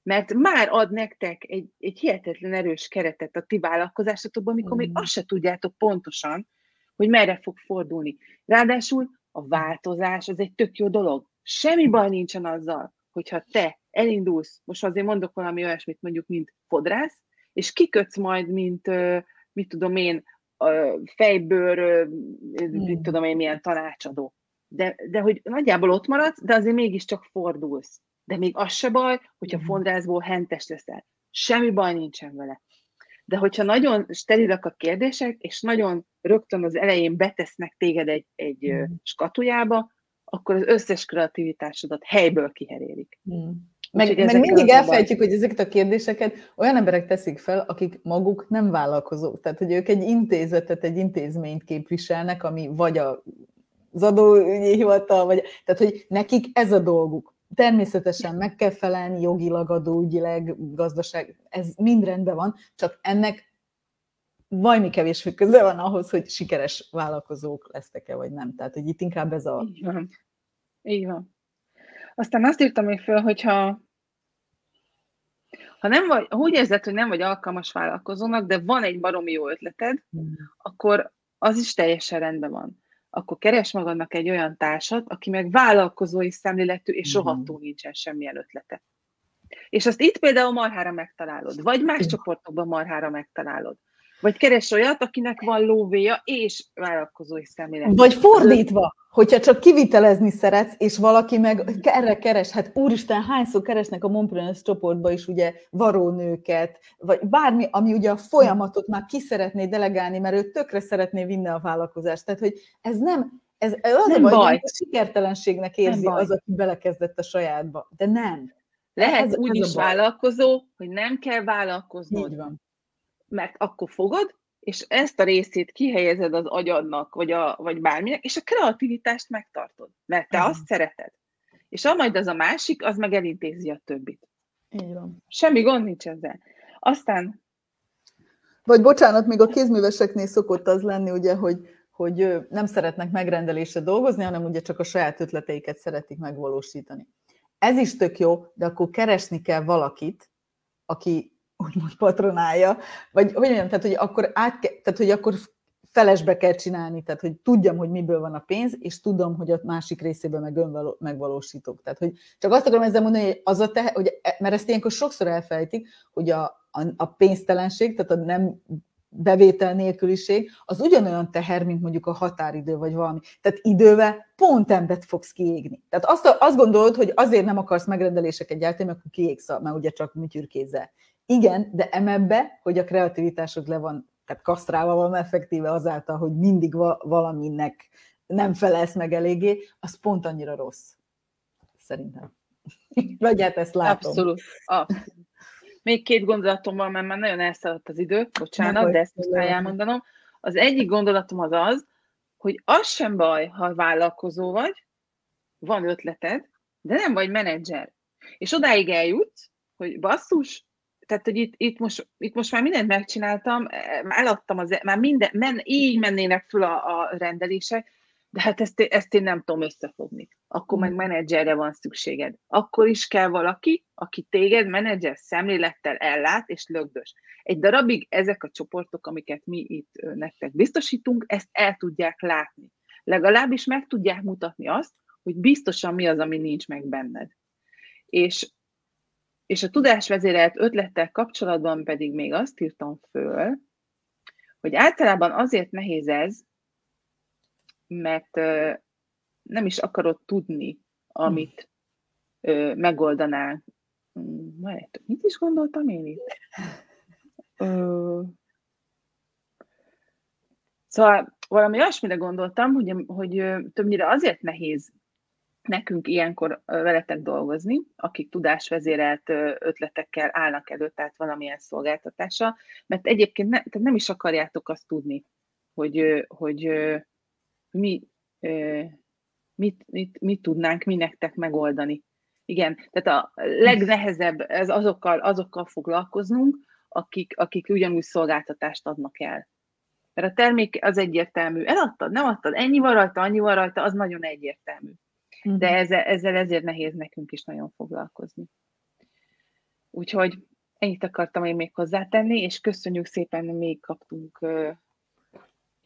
Mert már ad nektek egy, egy hihetetlen erős keretet a ti vállalkozásotokban, amikor mm. még azt se tudjátok pontosan, hogy merre fog fordulni. Ráadásul a változás az egy tök jó dolog. Semmi baj nincsen azzal, hogyha te elindulsz, most azért mondok valami olyasmit mondjuk, mint fodrász, és kikötsz majd, mint, mit tudom én, fejbőr, mit tudom én, milyen tanácsadó. De, de hogy nagyjából ott maradsz, de azért mégiscsak fordulsz. De még az se baj, hogyha mm. fondrászból hentes leszel. Semmi baj nincsen vele. De hogyha nagyon sterilak a kérdések, és nagyon rögtön az elején betesznek téged egy, egy mm. skatujába, akkor az összes kreativitásodat helyből kiherélik. Mm. Meg, meg mindig elfejtjük, hogy ezeket a kérdéseket olyan emberek teszik fel, akik maguk nem vállalkozók. Tehát, hogy ők egy intézetet, egy intézményt képviselnek, ami vagy a az adóügyi hivatal, vagy, tehát, hogy nekik ez a dolguk. Természetesen meg kell felelni jogilag, adóügyileg, gazdaság, ez mind rendben van, csak ennek vajmi kevés köze van ahhoz, hogy sikeres vállalkozók lesztek-e, vagy nem. Tehát, hogy itt inkább ez a... Így van. Így van. Aztán azt írtam még föl, hogyha ha nem vagy, úgy érzed, hogy nem vagy alkalmas vállalkozónak, de van egy baromi jó ötleted, mm. akkor az is teljesen rendben van. Akkor keres magadnak egy olyan társat, aki meg vállalkozói szemléletű, és mm. rohadtul nincsen semmilyen ötlete. És azt itt például marhára megtalálod, vagy más csoportokban marhára megtalálod. Vagy keres olyat, akinek van lóvéja és vállalkozói szemlélet. Vagy fordítva, hogyha csak kivitelezni szeretsz, és valaki meg erre keres, hát úristen, hányszor keresnek a Montpreneurs csoportba is ugye varónőket, vagy bármi, ami ugye a folyamatot már ki szeretné delegálni, mert ő tökre szeretné vinni a vállalkozást. Tehát, hogy ez nem, ez az nem a baj, baj. a sikertelenségnek érzi az, aki belekezdett a sajátba. De nem. Lehet ez, úgy ez is vállalkozó, hogy nem kell vállalkoznod. Így van mert akkor fogod, és ezt a részét kihelyezed az agyadnak, vagy, a, vagy bárminek, és a kreativitást megtartod, mert te uh-huh. azt szereted. És majd az a másik, az meg elintézi a többit. Így van. Semmi gond nincs ezzel. Aztán Vagy bocsánat, még a kézműveseknél szokott az lenni, ugye, hogy, hogy nem szeretnek megrendelésre dolgozni, hanem ugye csak a saját ötleteiket szeretik megvalósítani. Ez is tök jó, de akkor keresni kell valakit, aki úgymond patronálja, vagy hogy mondjam, tehát hogy akkor, át, tehát, hogy akkor felesbe kell csinálni, tehát hogy tudjam, hogy miből van a pénz, és tudom, hogy a másik részében meg önvaló, megvalósítok. Tehát, hogy csak azt akarom ezzel mondani, hogy az a tehe, hogy, e, mert ezt ilyenkor sokszor elfelejtik, hogy a, a, a pénztelenség, tehát a nem bevétel nélküliség, az ugyanolyan teher, mint mondjuk a határidő, vagy valami. Tehát idővel pont embert fogsz kiégni. Tehát azt, azt gondolod, hogy azért nem akarsz megrendeléseket gyártani, mert akkor kiégsz, mert ugye csak műtyürkézzel. Igen, de emebbe, hogy a kreativitásod le van, tehát kasztrálva van effektíve azáltal, hogy mindig valaminek nem felelsz meg eléggé, az pont annyira rossz. Szerintem. Vagy hát ezt látom. Abszolút. Abszolút. Még két gondolatom van, mert már nagyon elszaladt az idő, bocsánat, nem de ezt most elmondanom. Az egyik gondolatom az az, hogy az sem baj, ha vállalkozó vagy, van ötleted, de nem vagy menedzser. És odáig eljutsz, hogy basszus, tehát, hogy itt, itt, most, itt most már mindent megcsináltam, eladtam, az, már minden, men, így mennének föl a, a rendelések, de hát ezt, ezt én nem tudom összefogni. Akkor meg mm. menedzserre van szükséged. Akkor is kell valaki, aki téged menedzser szemlélettel ellát és lögdös. Egy darabig ezek a csoportok, amiket mi itt nektek biztosítunk, ezt el tudják látni. Legalábbis meg tudják mutatni azt, hogy biztosan mi az, ami nincs meg benned. És, és a tudásvezérelt ötlettel kapcsolatban pedig még azt írtam föl, hogy általában azért nehéz ez, mert nem is akarod tudni, amit hmm. megoldanál. Mert mit is gondoltam én itt? Szóval valami olyasmire gondoltam, hogy, hogy többnyire azért nehéz nekünk ilyenkor veletek dolgozni, akik tudásvezérelt ötletekkel állnak elő, tehát valamilyen szolgáltatása, mert egyébként ne, tehát nem is akarjátok azt tudni, hogy, hogy mi, mit, mit, mit tudnánk mi nektek megoldani. Igen, tehát a legnehezebb ez azokkal, azokkal foglalkoznunk, akik, akik ugyanúgy szolgáltatást adnak el. Mert a termék az egyértelmű. Eladtad, nem adtad, ennyi van rajta, annyi van rajta, az nagyon egyértelmű. De ezzel, ezzel ezért nehéz nekünk is nagyon foglalkozni. Úgyhogy ennyit akartam én még hozzátenni, és köszönjük szépen, még kaptunk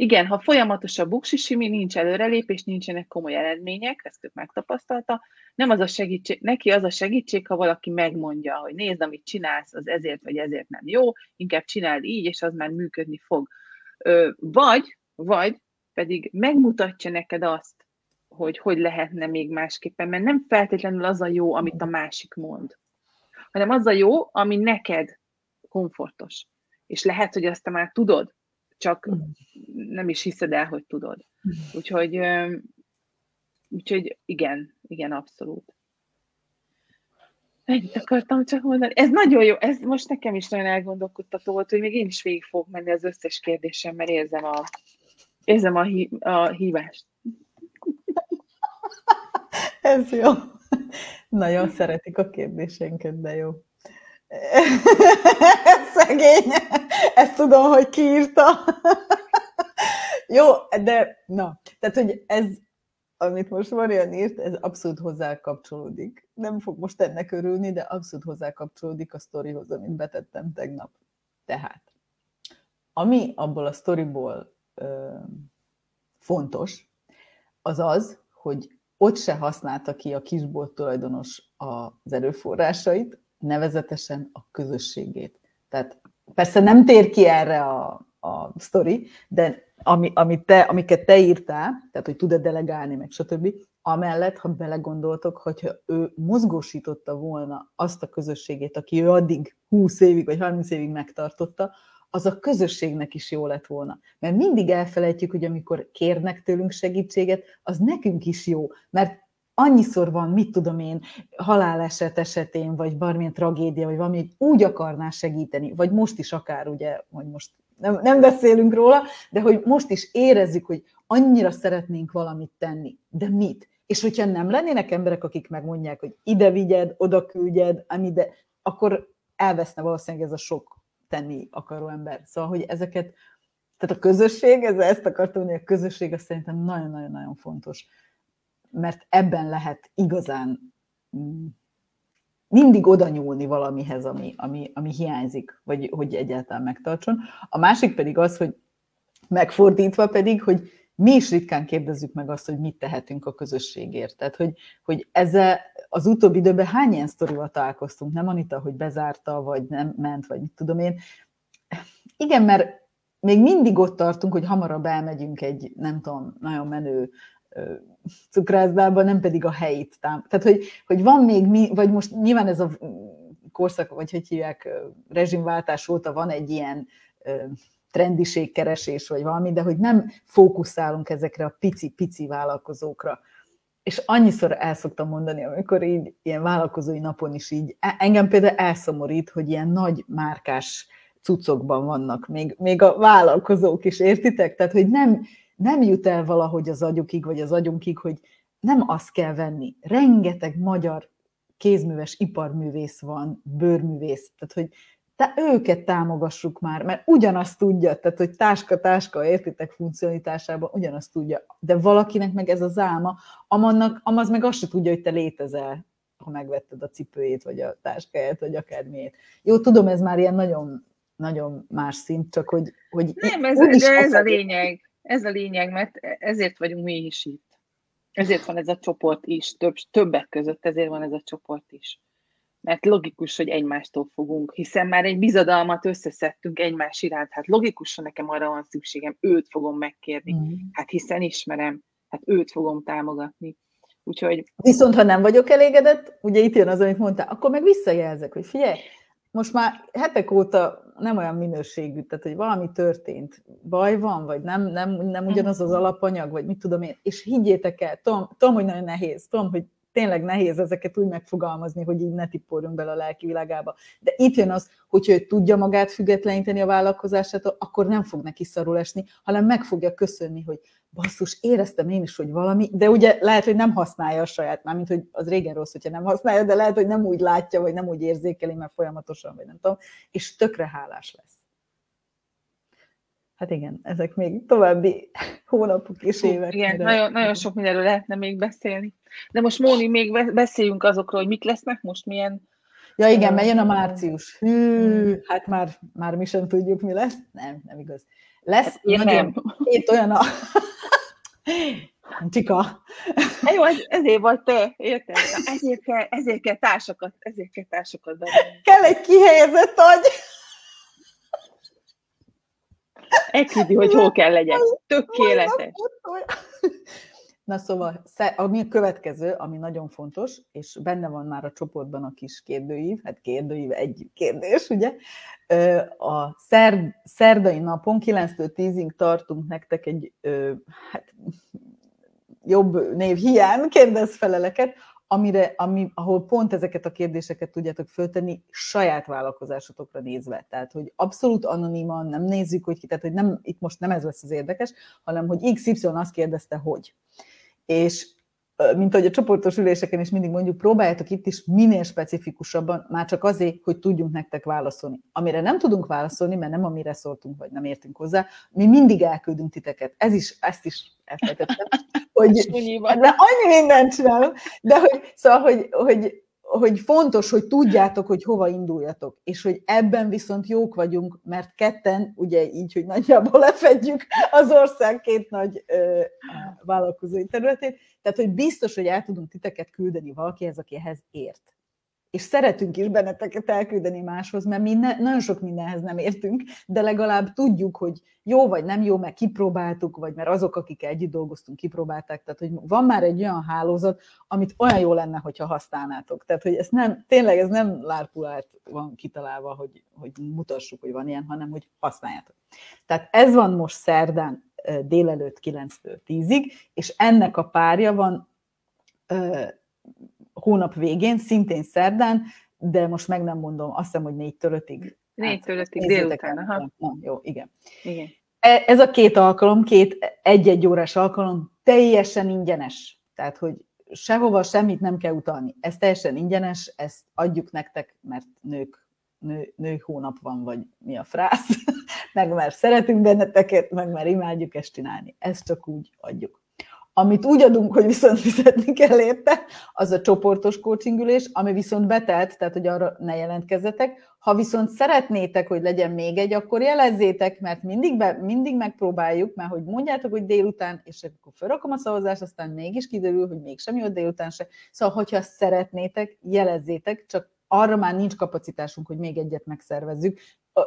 igen, ha folyamatos a buksisimi, nincs előrelépés, nincsenek komoly eredmények, ezt ők megtapasztalta, nem az a segítség, neki az a segítség, ha valaki megmondja, hogy nézd, amit csinálsz, az ezért vagy ezért nem jó, inkább csináld így, és az már működni fog. Vagy, vagy pedig megmutatja neked azt, hogy hogy lehetne még másképpen, mert nem feltétlenül az a jó, amit a másik mond, hanem az a jó, ami neked komfortos. És lehet, hogy azt te már tudod, csak mm. nem is hiszed el, hogy tudod. Mm. Úgyhogy, úgyhogy igen, igen, abszolút. Ennyit akartam csak mondani. Ez nagyon jó, ez most nekem is nagyon elgondolkodtató volt, hogy még én is végig fogok menni az összes kérdésem, mert érzem a, érzem a, hí, a hívást. Ez jó. Nagyon szeretik a kérdéseinket, de jó. Szegény. Ezt tudom, hogy kiírta. Jó, de na, tehát, hogy ez, amit most Marian írt, ez abszolút hozzá kapcsolódik. Nem fog most ennek örülni, de abszolút hozzá kapcsolódik a sztorihoz, amit betettem tegnap. Tehát, ami abból a sztoriból ö, fontos, az az, hogy ott se használta ki a kisbolt tulajdonos az erőforrásait, nevezetesen a közösségét. Tehát persze nem tér ki erre a, a sztori, de ami, amit te, amiket te írtál, tehát hogy tud-e delegálni, meg stb., amellett, ha belegondoltok, hogyha ő mozgósította volna azt a közösségét, aki ő addig 20 évig vagy 30 évig megtartotta, az a közösségnek is jó lett volna. Mert mindig elfelejtjük, hogy amikor kérnek tőlünk segítséget, az nekünk is jó, mert annyiszor van, mit tudom én, haláleset esetén, vagy bármilyen tragédia, vagy valami, úgy akarná segíteni, vagy most is akár, ugye, hogy most nem, nem beszélünk róla, de hogy most is érezzük, hogy annyira szeretnénk valamit tenni, de mit? És hogyha nem lennének emberek, akik megmondják, hogy ide vigyed, oda küldjed, ami de, akkor elveszne valószínűleg ez a sok tenni akaró ember. Szóval, hogy ezeket, tehát a közösség, ez, ezt akartam mondani, a közösség az szerintem nagyon-nagyon-nagyon fontos, mert ebben lehet igazán mm, mindig oda nyúlni valamihez, ami, ami, ami hiányzik, vagy hogy egyáltalán megtartson. A másik pedig az, hogy megfordítva pedig, hogy mi is ritkán kérdezzük meg azt, hogy mit tehetünk a közösségért. Tehát, hogy, hogy ezzel az utóbbi időben hány ilyen sztorival találkoztunk, nem Anita, hogy bezárta, vagy nem ment, vagy mit tudom én. Igen, mert még mindig ott tartunk, hogy hamarabb elmegyünk egy, nem tudom, nagyon menő cukrászdába, nem pedig a helyit. Tám. Tehát, hogy, hogy van még mi, vagy most nyilván ez a korszak, vagy hogy hívják, rezsimváltás óta van egy ilyen trendiségkeresés, vagy valami, de hogy nem fókuszálunk ezekre a pici-pici vállalkozókra. És annyiszor el szoktam mondani, amikor így ilyen vállalkozói napon is így, e, engem például elszomorít, hogy ilyen nagy márkás cuccokban vannak még, még a vállalkozók is, értitek? Tehát, hogy nem, nem jut el valahogy az agyukig, vagy az agyunkig, hogy nem azt kell venni. Rengeteg magyar kézműves iparművész van, bőrművész, tehát hogy te őket támogassuk már, mert ugyanazt tudja, tehát hogy táska-táska, értitek funkcionalitásában ugyanazt tudja, de valakinek meg ez az álma, amannak, amaz meg azt se tudja, hogy te létezel, ha megvetted a cipőjét, vagy a táskáját, vagy akármiért. Jó, tudom, ez már ilyen nagyon, nagyon más szint, csak hogy... hogy Nem, ez, de ez a lényeg, ez a lényeg, mert ezért vagyunk mi is itt. Ezért van ez a csoport is, több, többek között ezért van ez a csoport is mert logikus, hogy egymástól fogunk, hiszen már egy bizadalmat összeszedtünk egymás iránt, hát logikus, hogy nekem arra van szükségem, őt fogom megkérni, mm. hát hiszen ismerem, hát őt fogom támogatni. Úgyhogy... Viszont ha nem vagyok elégedett, ugye itt jön az, amit mondtál, akkor meg visszajelzek, hogy figyelj, most már hetek óta nem olyan minőségű, tehát hogy valami történt, baj van, vagy nem, nem, nem ugyanaz az alapanyag, vagy mit tudom én, és higgyétek el, tudom, tudom hogy nagyon nehéz, tudom, hogy tényleg nehéz ezeket úgy megfogalmazni, hogy így ne tippoljunk bele a lelki világába. De itt jön az, hogyha ő tudja magát függetleníteni a vállalkozásától, akkor nem fog neki szarul esni, hanem meg fogja köszönni, hogy basszus, éreztem én is, hogy valami, de ugye lehet, hogy nem használja a saját, mármint, hogy az régen rossz, hogyha nem használja, de lehet, hogy nem úgy látja, vagy nem úgy érzékeli, mert folyamatosan, vagy nem tudom, és tökre hálás lesz. Hát igen, ezek még további hónapok és évek. Igen, nagyon, nagyon sok mindenről lehetne még beszélni. De most Móni, még beszéljünk azokról, hogy mik lesznek most, milyen... Ja igen, mert jön a március. Hű, hát már, már mi sem tudjuk, mi lesz. Nem, nem igaz. Lesz hát nagyon, nem. két olyan a... Csika. Hát jó, ez, ezért vagy te, érted? Ezért kell, ezért kell társakat, ezért kell társakat bevenni. Kell egy kihelyezett agy. Elküldi, hogy hol kell legyen. Tökéletes. Na szóval, ami a következő, ami nagyon fontos, és benne van már a csoportban a kis kérdőív, hát kérdőív egy kérdés, ugye? A szerd, szerdai napon 9-től 10-ig tartunk nektek egy hát, jobb név hiány kérdezfeleleket, amire, ami, ahol pont ezeket a kérdéseket tudjátok föltenni saját vállalkozásotokra nézve. Tehát, hogy abszolút anoniman nem nézzük, hogy ki, tehát, hogy nem, itt most nem ez lesz az érdekes, hanem, hogy XY azt kérdezte, hogy. És mint ahogy a csoportos üléseken is mindig mondjuk, próbáljátok itt is minél specifikusabban, már csak azért, hogy tudjunk nektek válaszolni. Amire nem tudunk válaszolni, mert nem amire szóltunk, vagy nem értünk hozzá, mi mindig elküldünk titeket. Ez is, ezt is elfelejtettem, hogy de annyi mindent csinálunk, de hogy, szóval, hogy, hogy hogy fontos, hogy tudjátok, hogy hova induljatok, és hogy ebben viszont jók vagyunk, mert ketten, ugye így, hogy nagyjából lefedjük az ország két nagy ö, vállalkozói területét, tehát hogy biztos, hogy el tudunk titeket küldeni valakihez, aki ehhez ért és szeretünk is benneteket elküldeni máshoz, mert mi ne, nagyon sok mindenhez nem értünk, de legalább tudjuk, hogy jó vagy nem jó, mert kipróbáltuk, vagy mert azok, akik együtt dolgoztunk, kipróbálták, tehát hogy van már egy olyan hálózat, amit olyan jó lenne, hogyha használnátok. Tehát, hogy ez nem, tényleg ez nem lárpulárt van kitalálva, hogy, hogy mutassuk, hogy van ilyen, hanem hogy használjátok. Tehát ez van most szerdán délelőtt 9-től 10-ig, és ennek a párja van hónap végén, szintén szerdán, de most meg nem mondom, azt hiszem, hogy négytől ötig. Négytől ötig délután, aha. Na, jó, igen. igen. E, ez a két alkalom, két egy-egy órás alkalom teljesen ingyenes. Tehát, hogy sehova semmit nem kell utalni. Ez teljesen ingyenes, ezt adjuk nektek, mert nők nő, nő hónap van, vagy mi a frász, meg már szeretünk benneteket, meg már imádjuk ezt csinálni. Ezt csak úgy adjuk. Amit úgy adunk, hogy viszont fizetni kell érte, az a csoportos coachingülés, ami viszont betelt, tehát hogy arra ne jelentkezzetek. Ha viszont szeretnétek, hogy legyen még egy, akkor jelezzétek, mert mindig, be, mindig megpróbáljuk, mert hogy mondjátok, hogy délután, és akkor felrakom a szavazást, aztán mégis kiderül, hogy mégsem jött délután se. Szóval, hogyha szeretnétek, jelezzétek, csak arra már nincs kapacitásunk, hogy még egyet megszervezzük.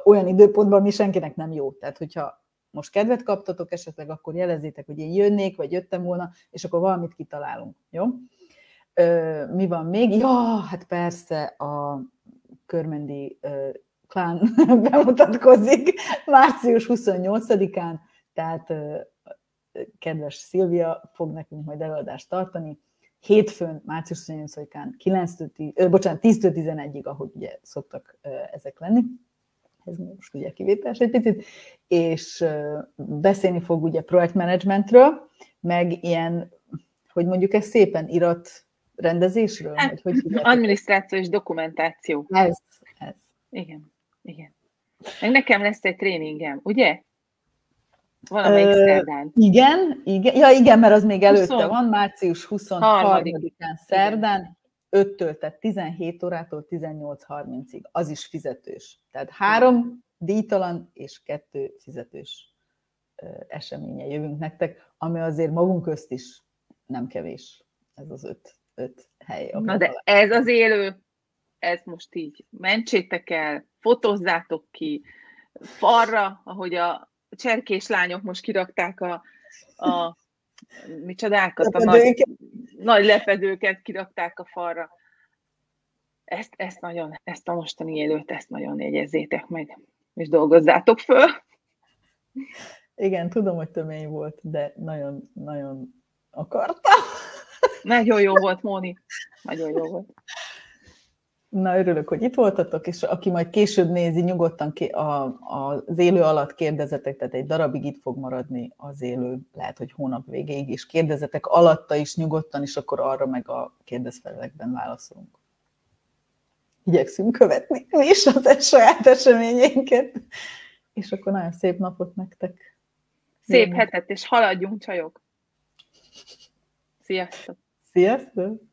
Olyan időpontban mi senkinek nem jó. Tehát, hogyha most kedvet kaptatok esetleg, akkor jelezzétek, hogy én jönnék, vagy jöttem volna, és akkor valamit kitalálunk. Jó? Ö, mi van még? Ja, hát persze a Körmendi ö, klán bemutatkozik március 28-án, tehát ö, kedves Szilvia fog nekünk majd előadást tartani. Hétfőn, március 28-án 9 bocsánat, 10-től 11-ig, ahogy ugye szoktak ö, ezek lenni ez most ugye kivételes egy picit, és beszélni fog ugye projektmenedzsmentről, meg ilyen, hogy mondjuk ez szépen irat rendezésről? Hát, vagy hogy adminisztráció és dokumentáció. Ez, ez. Igen, igen. Meg nekem lesz egy tréningem, ugye? Valamelyik uh, szerdán. Igen, igen. Ja, igen, mert az még előtte 20... van, március 23-án szerdán, 5-től, tehát 17 órától 18.30-ig, az is fizetős. Tehát három díjtalan és kettő fizetős eseménye jövünk nektek, ami azért magunk közt is nem kevés. Ez az öt, öt hely. Na de ez az élő, ez most így mentsétek el, fotózzátok ki, falra, ahogy a cserkés lányok most kirakták a, a micsodákat, a nagy, nagy lepedőket kirakták a falra. Ezt, ezt, nagyon, ezt a mostani élőt, ezt nagyon jegyezzétek meg, és dolgozzátok föl. Igen, tudom, hogy tömény volt, de nagyon, nagyon akartam. Nagyon jó volt, Móni. Nagyon jó volt. Na, örülök, hogy itt voltatok, és aki majd később nézi, nyugodtan ki a, a, az élő alatt kérdezetek, tehát egy darabig itt fog maradni az élő, lehet, hogy hónap végéig is kérdezetek, alatta is nyugodtan, és akkor arra meg a kérdezfelekben válaszolunk. Igyekszünk követni mi is az saját eseményeinket, és akkor nagyon szép napot nektek. Szép hetet, és haladjunk, csajok! Sziasztok! Sziasztok!